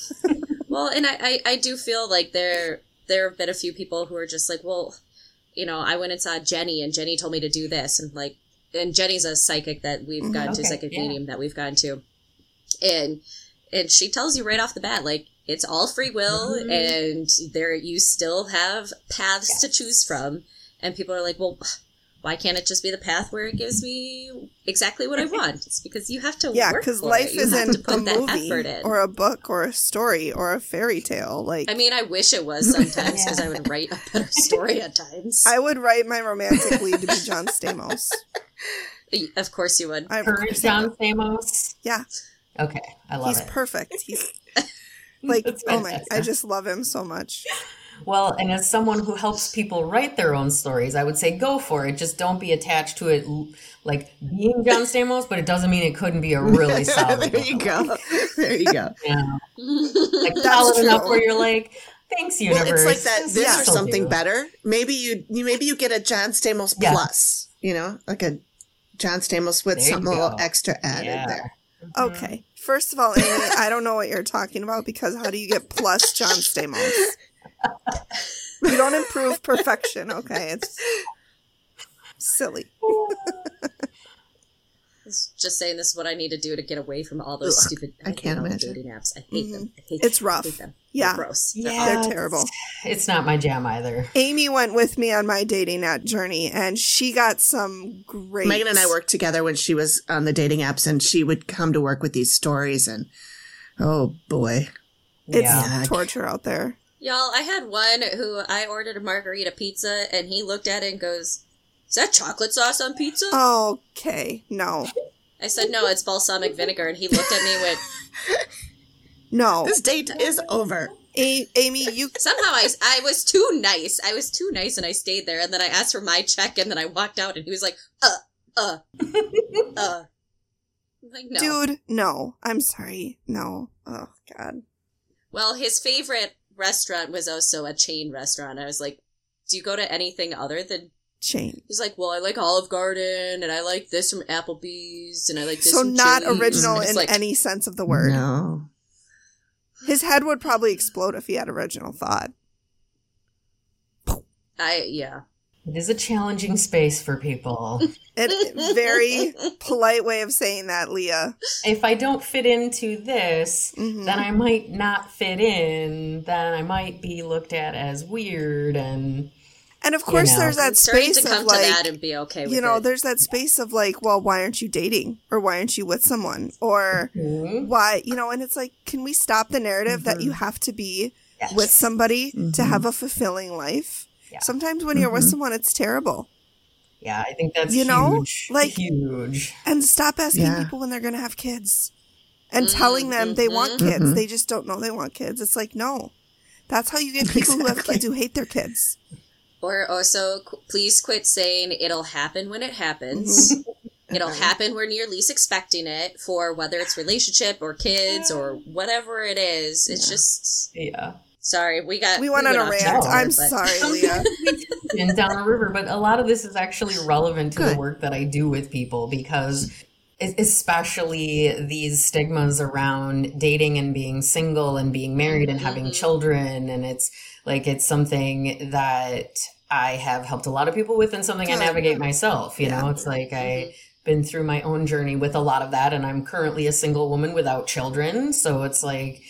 well, and I, I I do feel like there there have been a few people who are just like, well, you know, I went and saw Jenny and Jenny told me to do this, and like and Jenny's a psychic that we've gone okay, to, psychic yeah. medium that we've gone to, and and she tells you right off the bat, like it's all free will, mm-hmm. and there you still have paths yes. to choose from, and people are like, well, why can't it just be the path where it gives me exactly what I want? It's because you have to yeah, because life isn't a movie or a book or a story or a fairy tale. Like I mean, I wish it was sometimes because yeah. I would write a better story at times. I would write my romantic lead to be John Stamos. Of course you would. I John Stamos. Yeah. Okay, I love He's it. He's perfect. He's like oh my, I just love him so much. Well, and as someone who helps people write their own stories, I would say go for it. Just don't be attached to it like being John Stamos, but it doesn't mean it couldn't be a really solid. there you go. There you go. Yeah. Like solid enough where you're like, thanks universe. Well, it's like that this yeah, or something do. better. Maybe you, you maybe you get a John Stamos yeah. plus, you know, like a John Stamos with there something a little extra added yeah. there. Mm-hmm. Okay. First of all, Amy, I don't know what you're talking about because how do you get plus John Stamos? you don't improve perfection, okay? It's silly. just saying this is what I need to do to get away from all those Ugh, stupid. I can't hate all the imagine. dating apps. I hate them. Mm-hmm. I hate It's them. rough. I hate them. Yeah. They're gross. They're Yeah, They're terrible. It's not my jam either. Amy went with me on my dating app journey, and she got some great. Megan and I worked together when she was on the dating apps, and she would come to work with these stories, and oh boy, It's yeah. torture out there. Y'all, I had one who I ordered a margarita pizza, and he looked at it and goes, "Is that chocolate sauce on pizza?" Okay, no, I said, "No, it's balsamic vinegar." And he looked at me with. no. this date is over. A- Amy, you Somehow I, I was too nice. I was too nice, and I stayed there. And then I asked for my check, and then I walked out, and he was like, "Uh, uh, uh." Like, no. dude, no. I'm sorry, no. Oh God. Well, his favorite restaurant was also a chain restaurant. I was like, "Do you go to anything other than?" Chain. He's like, "Well, I like Olive Garden, and I like this from Applebee's, and I like this." So from not Chili's." original in like, any sense of the word. No, His head would probably explode if he had original thought. I yeah. It is a challenging space for people. It very polite way of saying that, Leah. if I don't fit into this, Mhm. then I might not fit in. Then I might be looked at as weird and And of course, know. there's that starting space to come of like, to that and be okay with you know, it. there's that space of like, well, why aren't you dating, or why aren't you with someone, or Hmm? why, you know? And it's like, can we stop the narrative that you have to be Yes. with somebody to have a fulfilling life? Yeah. Sometimes when you're with someone, it's terrible. Yeah, I think that's You know, huge. like- huge. And stop asking Yeah. people when they're going to have kids and telling them they want Mhm. kids. They just don't know they want kids. It's like, no. That's how you get people who have kids who hate their kids. Or also, qu- please quit saying it'll happen when it happens. It'll happen when you're least expecting it. For whether it's relationship or kids or whatever it is, it's just Yeah. sorry. We got We went on a off rant. topic I'm but- sorry, Leah. and down a river, but a lot of this is actually relevant to Good. the work that I do with people because es- especially these stigmas around dating and being single and being married and having Mhm. children and it's like it's something that I have helped a lot of people with and something I navigate myself, you know. It's like I've mm-hmm. been through my own journey with a lot of that and I'm currently a single woman without children, so it's like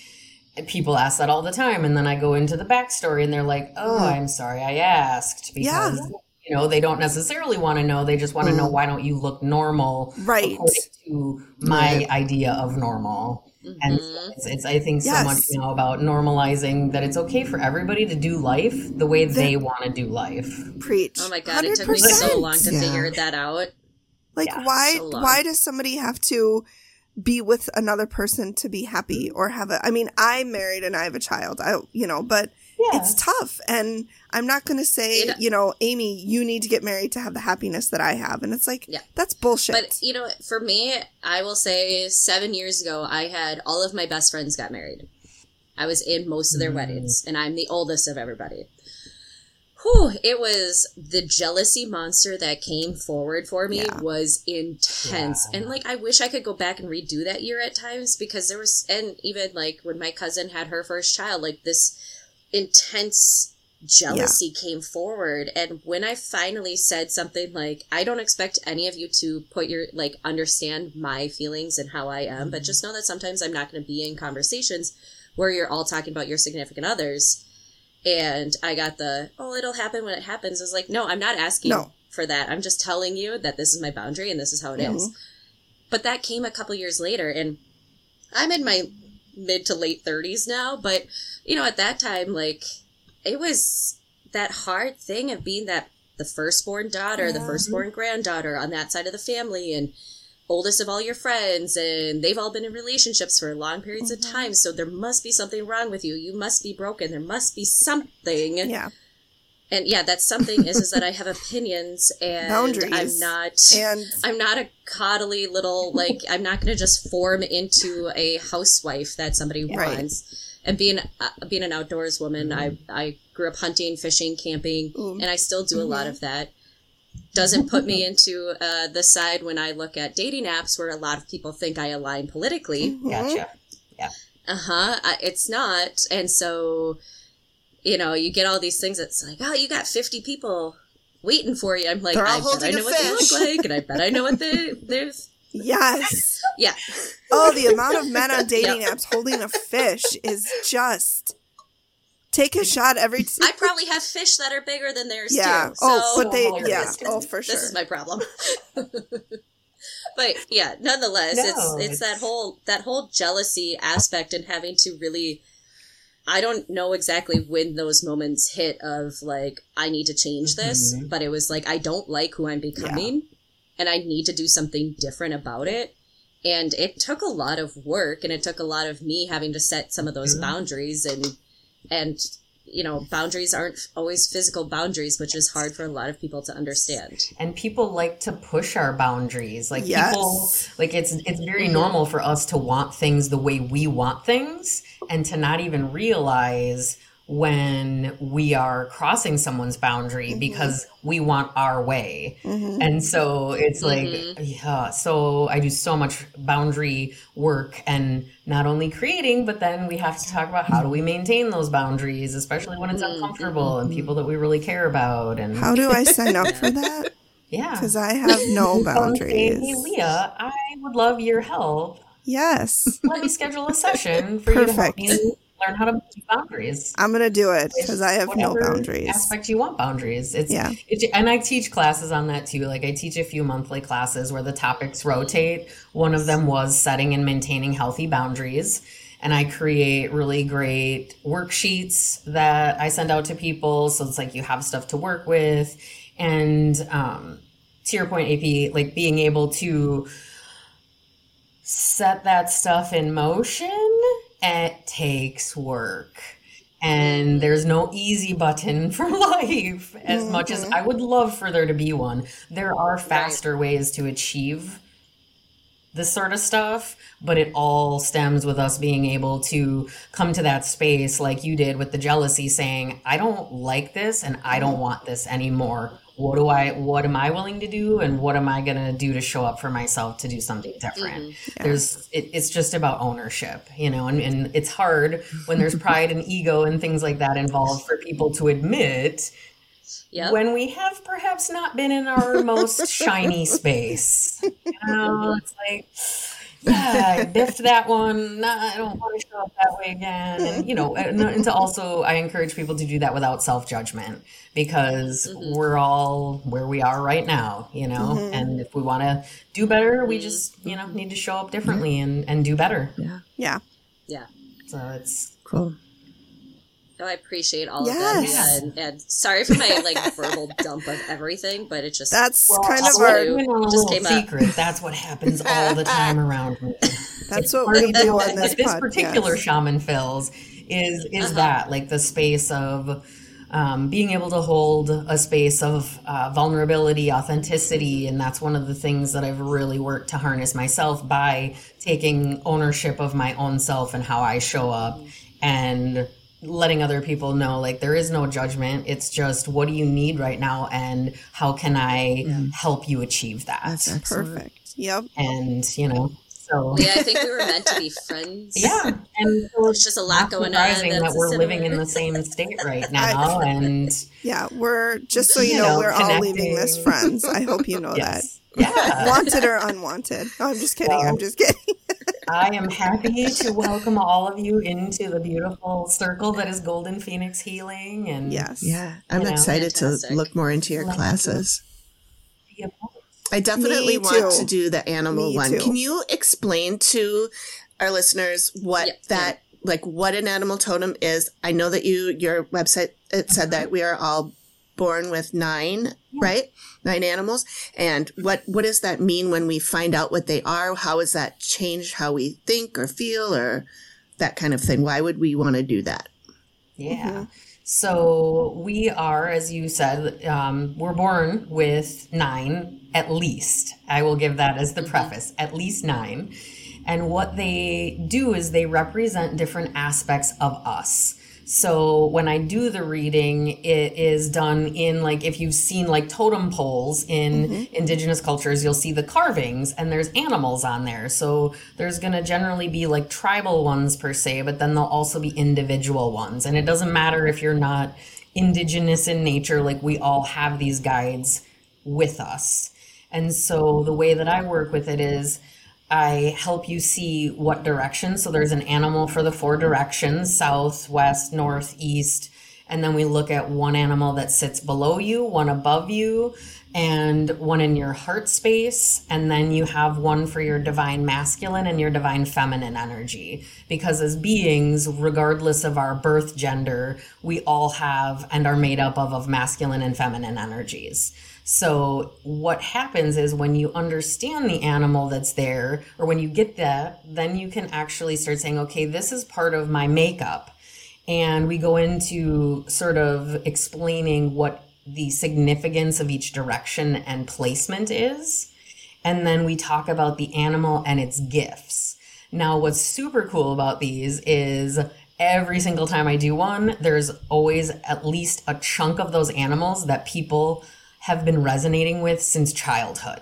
people ask that all the time and then i go into the backstory and they're like oh mm-hmm. i'm sorry i asked Yeah. because you know they don't necessarily want to know they just want to know mm-hmm. why don't you look normal Right. according to my idea of normal and so Mhm. it's, it's i think so Yes. much you know about normalizing that it's okay for everybody to do life the way they want to do life Preach. Oh my god! It took me so long to Yeah. figure that out. Like Yeah, why so why does somebody have to be with another person to be happy or have a I mean, I'm married and I have a child. I you know, but yeah it's tough and I'm not going to say, It- you know, Amy, you need to get married to have the happiness that I have and it's like Yeah. that's bullshit. But you know, for me, I will say seven years ago, I had all of my best friends got married. I was in most of their Mm. weddings, and I'm the oldest of everybody. Whew, it was the jealousy monster that came forward for me Yeah. was intense. Yeah. And like, I wish I could go back and redo that year at times because there was, and even like when my cousin had her first child, like this intense jealousy came forward and when i finally said something like i don't expect any of you to put your like understand my feelings and how i am but just know that sometimes i'm not going to be in conversations where you're all talking about your significant others and i got the oh it'll happen when it happens I was like no i'm not asking No. for that i'm just telling you that this is my boundary and this is how it is. Mhm. but that came a couple years later and i'm in my mid to late 30s now but you know at that time like it was that hard thing of being that the firstborn daughter, the firstborn granddaughter on that side of the family, and oldest of all your friends, and they've all been in relationships for long periods of mm-hmm. time. So there must be something wrong with you. You must be broken. There must be something. yeah. And yeah, that's something is is that I have opinions and Boundaries. I'm not. And I'm not a coddly little like I'm not going to just form into a housewife that somebody Right. wants. And being uh, being an outdoors woman, I I grew up hunting, fishing, camping, Ooh. and I still do a lot of that. Doesn't put me into uh, the side when I look at dating apps where a lot of people think I align politically. Gotcha Uh huh. It's not, and so you know you get all these things. It's like, oh, you got fifty people waiting for you. I'm like, They're all I bet I know what they look like, and I bet I know what they they're Yes. Yeah. Oh, the amount of men on dating apps holding a fish is just take a shot every. T- I probably have fish that are bigger than theirs yeah. too. oh, so but they. Yeah. this- Oh, for sure. This is my problem. but yeah, nonetheless, No, it's, it's it's- that whole that whole jealousy aspect and having to really I don't know exactly when those moments hit of like I need to change this, Mhm. but it was like I don't like who I'm becoming and I need to do something different about it. And it took a lot of work and it took a lot of me having to set some of those Mhm. boundaries and and you know, boundaries aren't always physical boundaries, which is hard for a lot of people to understand. and people like to push our boundaries like Yes. people like it's it's very normal for us to want things the way we want things and to not even realize when we are crossing someone's boundary Mhm. because we want our way Mhm. and so it's like Mhm. yeah so i do so much boundary work and not only creating but then we have to talk about how do we maintain those boundaries especially when it's Mhm. uncomfortable and people that we really care about and How do I sign up for that? yeah Because I have no boundaries. Hey, Leah, I would love your help. Yes, Let me schedule a session for you to help me learn how to boundaries. I'm gonna do it because I have no boundaries. Aspect you want boundaries. It's Yeah. It's, and I teach classes on that too. Like I teach a few monthly classes where the topics rotate. One of them was setting and maintaining healthy boundaries. And I create really great worksheets that I send out to people. So it's like you have stuff to work with. And um, to your point, AP, like being able to set that stuff in motion, it takes work. And there's no easy button for life as much as mm-hmm. I would love for there to be one. There are faster ways to achieve this sort of stuff, but it all stems with us being able to come to that space like you did with the jealousy saying, I don't like this and I don't mm-hmm. want this anymore. What do I what am I willing to do and what am I going to do to show up for myself to do something different? Mm-hmm. There's it, it's just about ownership, you know, and, and it's hard when there's pride and ego and things like that involved for people to admit Yep. when we have perhaps not been in our most shiny space. You know, it's like, yeah, I biffed that one. Nah, I don't want to show up that way again. And, you know, and, and to also, I encourage people to do that without self judgment because mm-hmm. we're all where we are right now, you know, mm-hmm. and if we want to do better, we just, you know, need to show up differently and, and do better. Yeah. Yeah. yeah. So it's, Cool. Oh, I appreciate all Yes. of that. And, and sorry for my like verbal dump of everything, but it just That's well, kind of let our. you in just little came up. secret. That's what happens all the time around me. That's what we of the- do on this this podcast. particular shaman fills is is Uh-huh. that like the space of um, being able to hold a space of uh, vulnerability authenticity and that's one of the things that i've really worked to harness myself by taking ownership of my own self and how i show up and letting other people know like there is no judgment it's just what do you need right now and how can i help you achieve that That's. Perfect. Yep. and you know so yeah, I think we were meant to be friends. yeah, and so There's just a lot not going on. surprising that we're living in the same state right now, and Yeah. We're just so you, You know, know, we're all leaving this friends. I hope you know yes, that. yeah, Wanted or unwanted. No, I'm just kidding. I'm just kidding. I am happy to welcome all of you into the beautiful circle that is Golden Phoenix Healing, and Yes. Yeah, I'm You know, excited fantastic. to look more into your Love to. classes. be. I definitely Me want too. to do the animal Me one. too. Can you explain to our listeners what Yeah, that like what an animal totem is? I know that you your website it said uh-huh. that we are all born with nine, right? Nine animals. And what what does that mean when we find out what they are? How has that changed how we think or feel or that kind of thing? Why would we want to do that? Yeah. So we are, as you said, um, we're born with nine at least. I will give that as the preface, at least nine. And what they do is they represent different aspects of us. So when I do the reading, it is done in like if you've seen like totem poles in mm-hmm. indigenous cultures, you'll see the carvings and there's animals on there. So there's going to generally be like tribal ones per se, but then there'll also be individual ones. And it doesn't matter if you're not indigenous in nature, like we all have these guides with us. And so the way that I work with it is I help you see what direction. So there's an animal for the four directions south, west, north, east. And then we look at one animal that sits below you, one above you, and one in your heart space. And then you have one for your divine masculine and your divine feminine energy. Because as beings, regardless of our birth gender, we all have and are made up of, of masculine and feminine energies. So what happens is when you understand the animal that's there, or when you get that, then you can actually start saying, okay, this is part of my makeup. And we go into sort of explaining what the significance of each direction and placement is. And then we talk about the animal and its gifts. Now, what's super cool about these is every single time I do one, there's always at least a chunk of those animals that people have been resonating with since childhood.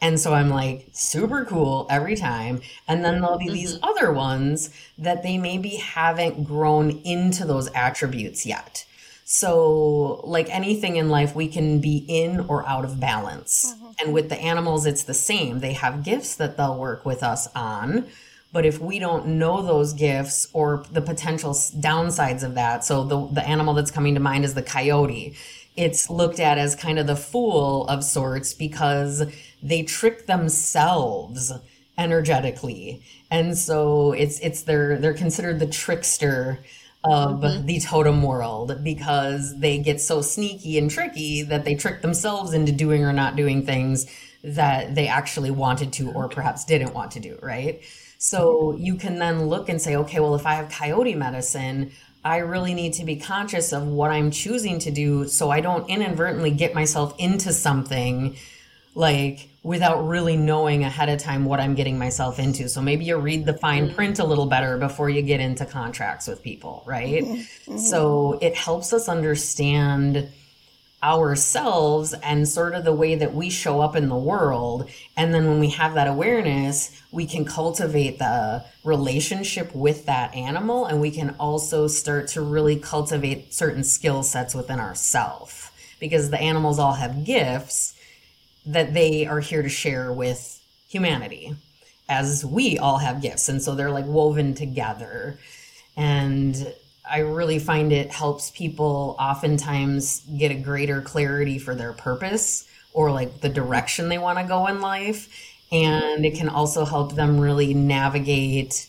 And so I'm like, super cool every time. And then there'll be these mm-hmm. other ones that they maybe haven't grown into those attributes yet. So, like anything in life, we can be in or out of balance. Mm-hmm. And with the animals, it's the same. They have gifts that they'll work with us on. But if we don't know those gifts or the potential downsides of that, so the, the animal that's coming to mind is the coyote it's looked at as kind of the fool of sorts because they trick themselves energetically. And so it's it's they're they're considered the trickster of mm-hmm. the totem world because they get so sneaky and tricky that they trick themselves into doing or not doing things that they actually wanted to or perhaps didn't want to do right? So you can then look and say okay well if i have coyote medicine I really need to be conscious of what I'm choosing to do so I don't inadvertently get myself into something like without really knowing ahead of time what I'm getting myself into. So maybe you read the fine mm-hmm. print a little better before you get into contracts with people, right? Mm-hmm. So it helps us understand ourselves and sort of the way that we show up in the world. And then when we have that awareness, we can cultivate the relationship with that animal and we can also start to really cultivate certain skill sets within ourselves because the animals all have gifts that they are here to share with humanity as we all have gifts. And so they're like woven together. And I really find it helps people oftentimes get a greater clarity for their purpose or like the direction they want to go in life. And it can also help them really navigate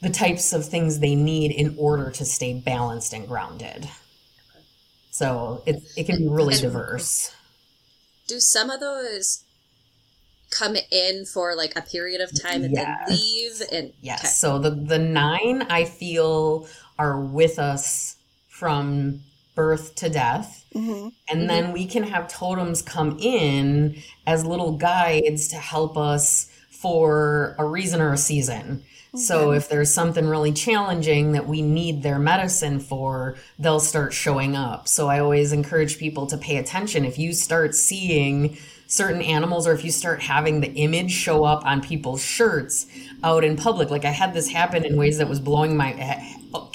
the types of things they need in order to stay balanced and grounded. So it, it can be really diverse. Do some of those come in for like a period of time and then leave and yes okay. so the the nine i feel are with us from birth to death. Mm-hmm. And mm-hmm. then we can have totems come in as little guides to help us for a reason or a season. So if there's something really challenging that we need their medicine for, they'll start showing up. So I always encourage people to pay attention. If you start seeing certain animals or if you start having the image show up on people's shirts out in public. Like i had this happen in ways that was blowing my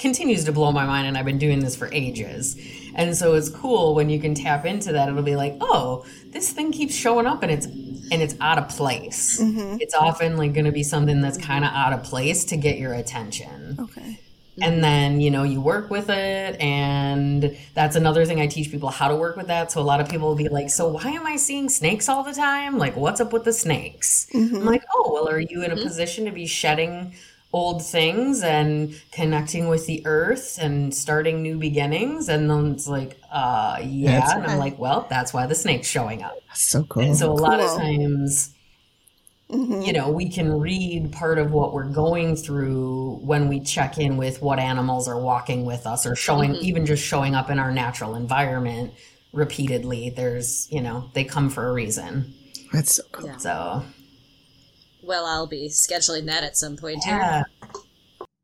continues to blow my mind and i've been doing this for ages. And so it's cool when you can tap into that. It'll be like oh this thing keeps showing up and it's and it's out of place. Mm-hmm. it's often like going to be something that's kind of out of place to get your attention. Okay and then you know you work with it and that's another thing i teach people how to work with that. So a lot of people will be like so why am i seeing snakes all the time? Like what's up with the snakes? Mm-hmm. i'm like oh well are you in a mm-hmm. position to be shedding old things and connecting with the earth and starting new beginnings? And then it's like uh yeah. That's and i'm like well that's why the snake's showing up. So cool and so a cool. lot of times Mm-hmm. You know, we can read part of what we're going through when we check in with what animals are walking with us or showing, mm-hmm. even just showing up in our natural environment repeatedly. There's, you know, they come for a reason. That's so cool. Yeah. So, well, I'll be scheduling that at some point yeah. too.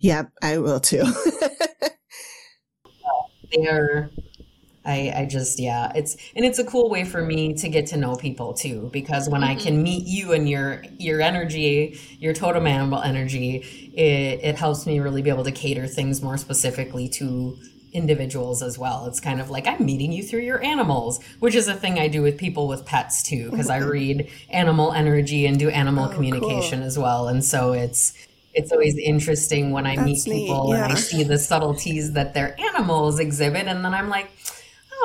Yeah, I will too. they are I, I just yeah it's and it's a cool way for me to get to know people too because when mm-hmm. I can meet you and your your energy your totem animal energy it, it helps me really be able to cater things more specifically to individuals as well. It's kind of like I'm meeting you through your animals, which is a thing I do with people with pets too, because I read animal energy and do animal Oh, communication cool. as well. And so it's it's always interesting when I meet That's neat, people and I see the subtleties that their animals exhibit, and then I'm like,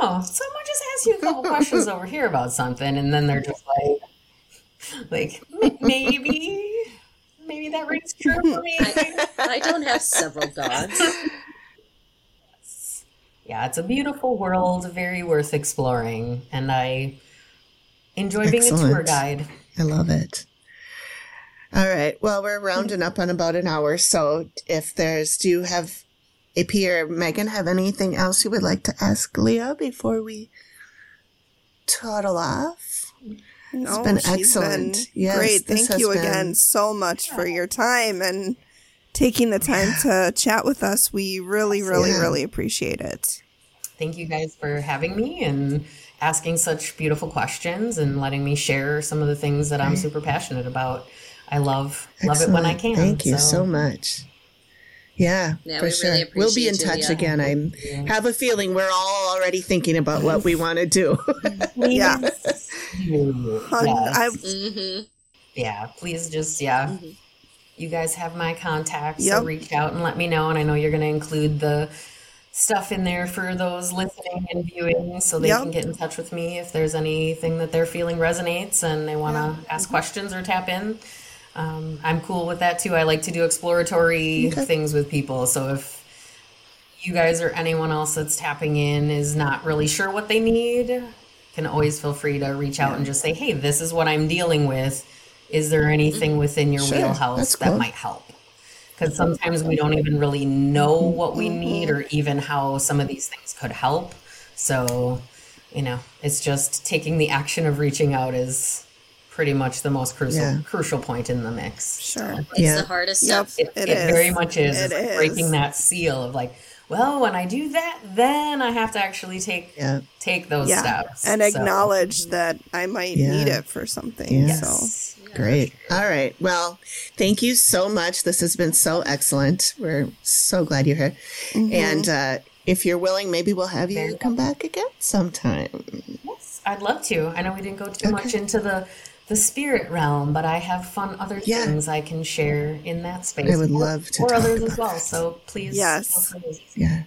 oh, someone just asked you a couple questions over here about something, and then they're just like, like maybe, maybe that rings true for me. I, I don't have several dogs. yeah, it's a beautiful world, very worth exploring, and I enjoy being a tour guide. I love it. All right. Well, we're rounding up on about an hour. So if there's, do you have AP or Megan have anything else you would like to ask Leah before we toddle off? No, it's been excellent. been Yes, great. Thank you has again so much for your time and taking the time to chat with us. We really, really, Yeah. really appreciate it. Thank you guys for having me and asking such beautiful questions and letting me share some of the things that I'm super passionate about. I love love it when I can. Thank you so much. Yeah, Yeah, for we sure. really we'll be in appreciate you, touch again. I have a feeling we're all already thinking about what we want to do. Yeah. Yes. Hun- I, hmm yeah, please just yeah. You guys have my contacts, Yep. so reach out and let me know. And I know you're going to include the stuff in there for those listening and viewing, so they Yep. can get in touch with me if there's anything that they're feeling resonates and they want to ask questions or tap in. Um, I'm cool with that too. I like to do exploratory things with people. So if you guys or anyone else that's tapping in is not really sure what they need, can always feel free to reach out and just say, "Hey, this is what I'm dealing with. Is there anything within your Sure, wheelhouse that's that might help?" Because sometimes we don't even really know what we need or even how some of these things could help. So, you know, it's just taking the action of reaching out is pretty much the most crucial Yeah. crucial point in the mix. sure. It's Yeah. the hardest Yep. stuff. It, It it, is. very much is. It It's like is. breaking that seal of like, well, when I do that, then I have to actually take yeah. take those Yeah. steps And So, acknowledge that I might Yeah. need it for something. Yes. So Great. All right. Well, thank you so much. This has been so excellent. We're so glad you're here. Mm-hmm. And uh, if you're willing, maybe we'll have you come back again sometime. Yes, I'd love to. I know we didn't go too much into the the spirit realm, but I have fun other Yeah. things I can share in that space. I would or- love to or talk others about as well. So please, Yes. feel free to- Yeah.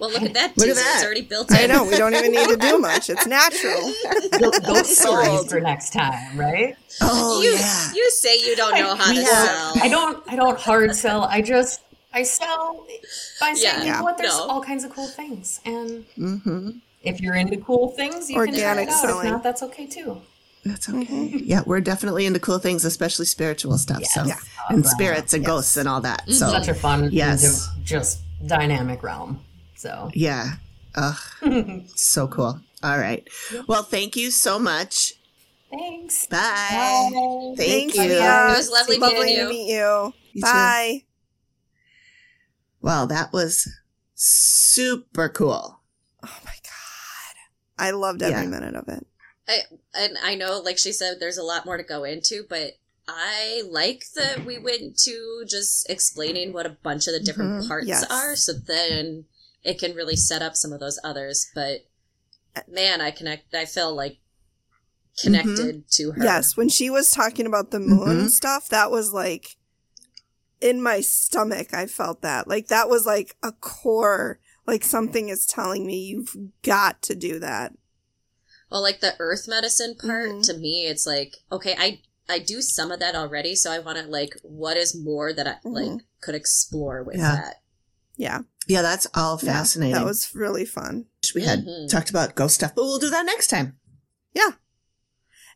Well, look at that Look at that. It's already built in. I know we don't even need to do much. It's natural. Go- ghost stories for next time, right? Oh, you, yeah. you say you don't know how to have- sell. I don't. I don't hard sell. I just I sell by saying, Yeah. you know what? There's No. all kinds of cool things, and Mm-hmm. if you're into cool things, you Organic can try it out. selling. If not, that's okay too. That's okay. Mm-hmm. Yeah, we're definitely into cool things, especially spiritual stuff. So, Yes. and Wow. spirits and ghosts and all that. So, Such a fun, Yes. into just dynamic realm. So yeah. Ugh. so cool. All right. Well, thank you so much. thanks. Bye. Bye. Thank Thanks, you. Leah. It was lovely Lovely meeting to meet you. You too. Bye. Well, that was super cool. Oh my god. I loved every Yeah. minute of it. I, and I know, like she said, there's a lot more to go into, but I like that we went to just explaining what a bunch of the different Mhm. parts Yes. are, so then it can really set up some of those others. But man, I connect. I feel like connected to her. Yes, when she was talking about the moon Mhm. stuff, that was like in my stomach. I felt that. Like that was like a core. Like something is telling me you've got to do that. Well, like the earth medicine part, Mhm. to me, it's like, okay, I I do some of that already, so I want to like, what is more that I like Mhm. could explore with Yeah. that? Yeah, Yeah, that's all yeah, fascinating. that was really fun. we had Mhm. talked about ghost stuff, but we'll do that next time. Yeah,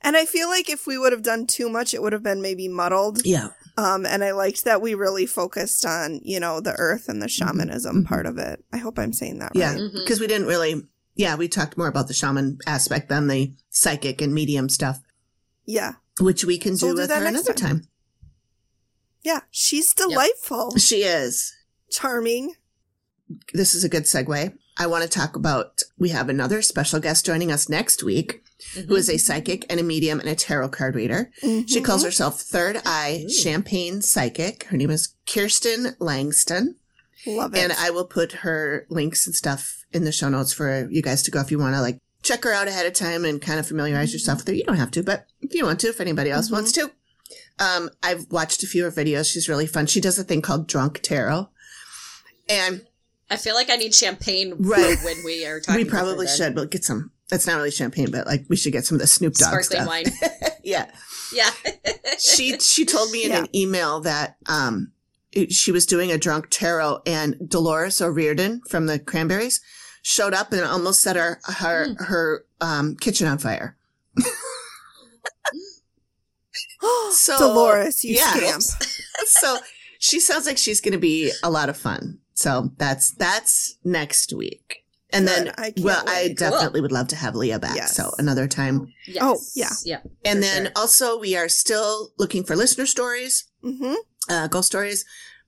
and I feel like if we would have done too much, it would have been maybe muddled. Yeah. Um, and I liked that we really focused on, you know, the earth and the shamanism Mhm. part of it. I hope I'm saying that Yeah. right. Mhm. Because we didn't really, yeah, we talked more about the shaman aspect than the psychic and medium stuff, Yeah. which we can So do we'll do with that her another time. Yeah. She's delightful, She is. charming. This is a good segue. I want to talk about, we have another special guest joining us next week who is a psychic and a medium and a tarot card reader. She Mhm. calls herself Third Eye Champagne Psychic. Her name is Kirsten Langston. Love it. And I will put her links and stuff in the show notes for you guys to go if you want to like check her out ahead of time and kind of familiarize yourself with her. You don't have to, but if you want to, if anybody else Mm-hmm. wants to. Um, I've watched a few of her videos. She's really fun. She does a thing called drunk tarot. And I feel like I need champagne Right. when we are talking. we with her probably then. should, but get some. That's not really champagne, but like we should get some of the Snoop Dogg Sparkling stuff. wine. yeah. Yeah. she she told me in Yeah. an email that um she was doing a drunk tarot and Dolores O'Riordan from the Cranberries showed up and almost set her her her um kitchen on fire. So Dolores, you yeah. scamp. so she sounds like she's going to be a lot of fun. So that's that's next week. And Good. then, I can't well, I wait. definitely would love to have Leah back. Yes. So another time. Yes. Oh, yeah. Yeah. And then sure. also we are still looking for listener stories Mm-hmm. uh, ghost stories,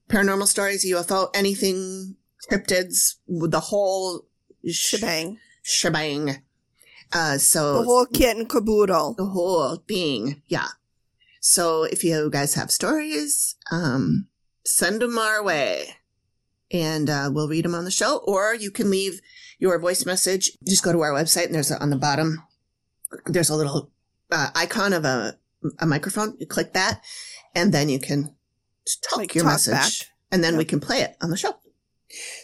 paranormal stories, UFO, anything, cryptids, the whole sh- Shebang. shebang. Uh, so The whole kit and caboodle. the whole thing, yeah. So if you guys have stories, um, send them our way, and uh, we'll read them on the show. Or you can leave your voice message. Just go to our website, and there's a, on the bottom. There's a little uh, icon of a a microphone. You click that, and then you can talk Like, your talk message, back. and then we can play it on the show.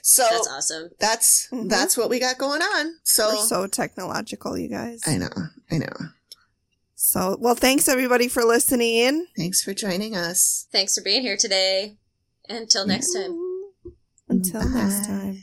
So That's awesome. that's Mhm. that's what we got going on. So, We're so technological, you guys. I know, I know. So, well, thanks everybody for listening in. Thanks for joining us. Thanks for being here today. Until next time. Until next time.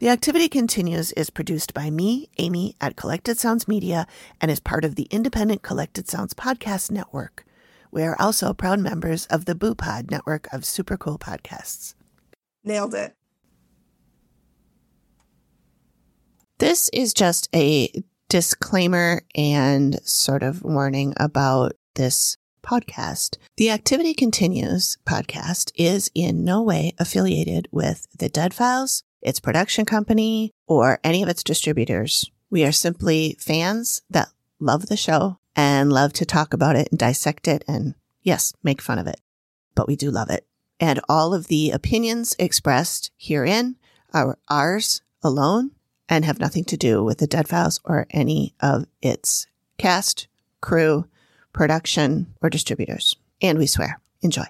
The Activity Continues is produced by me, Amy, at Collected Sounds Media and is part of the independent Collected Sounds Podcast Network. We are also proud members of the Boo Pod network of super cool podcasts. Nailed it. This is just a disclaimer and sort of warning about this podcast. The Activity Continues podcast is in no way affiliated with the Dead Files, its production company, or any of its distributors. We are simply fans that love the show and love to talk about it and dissect it and, yes, make fun of it. But we do love it. And all of the opinions expressed herein are ours alone and have nothing to do with the Dead Files or any of its cast, crew, production, or distributors. And we swear. Enjoy.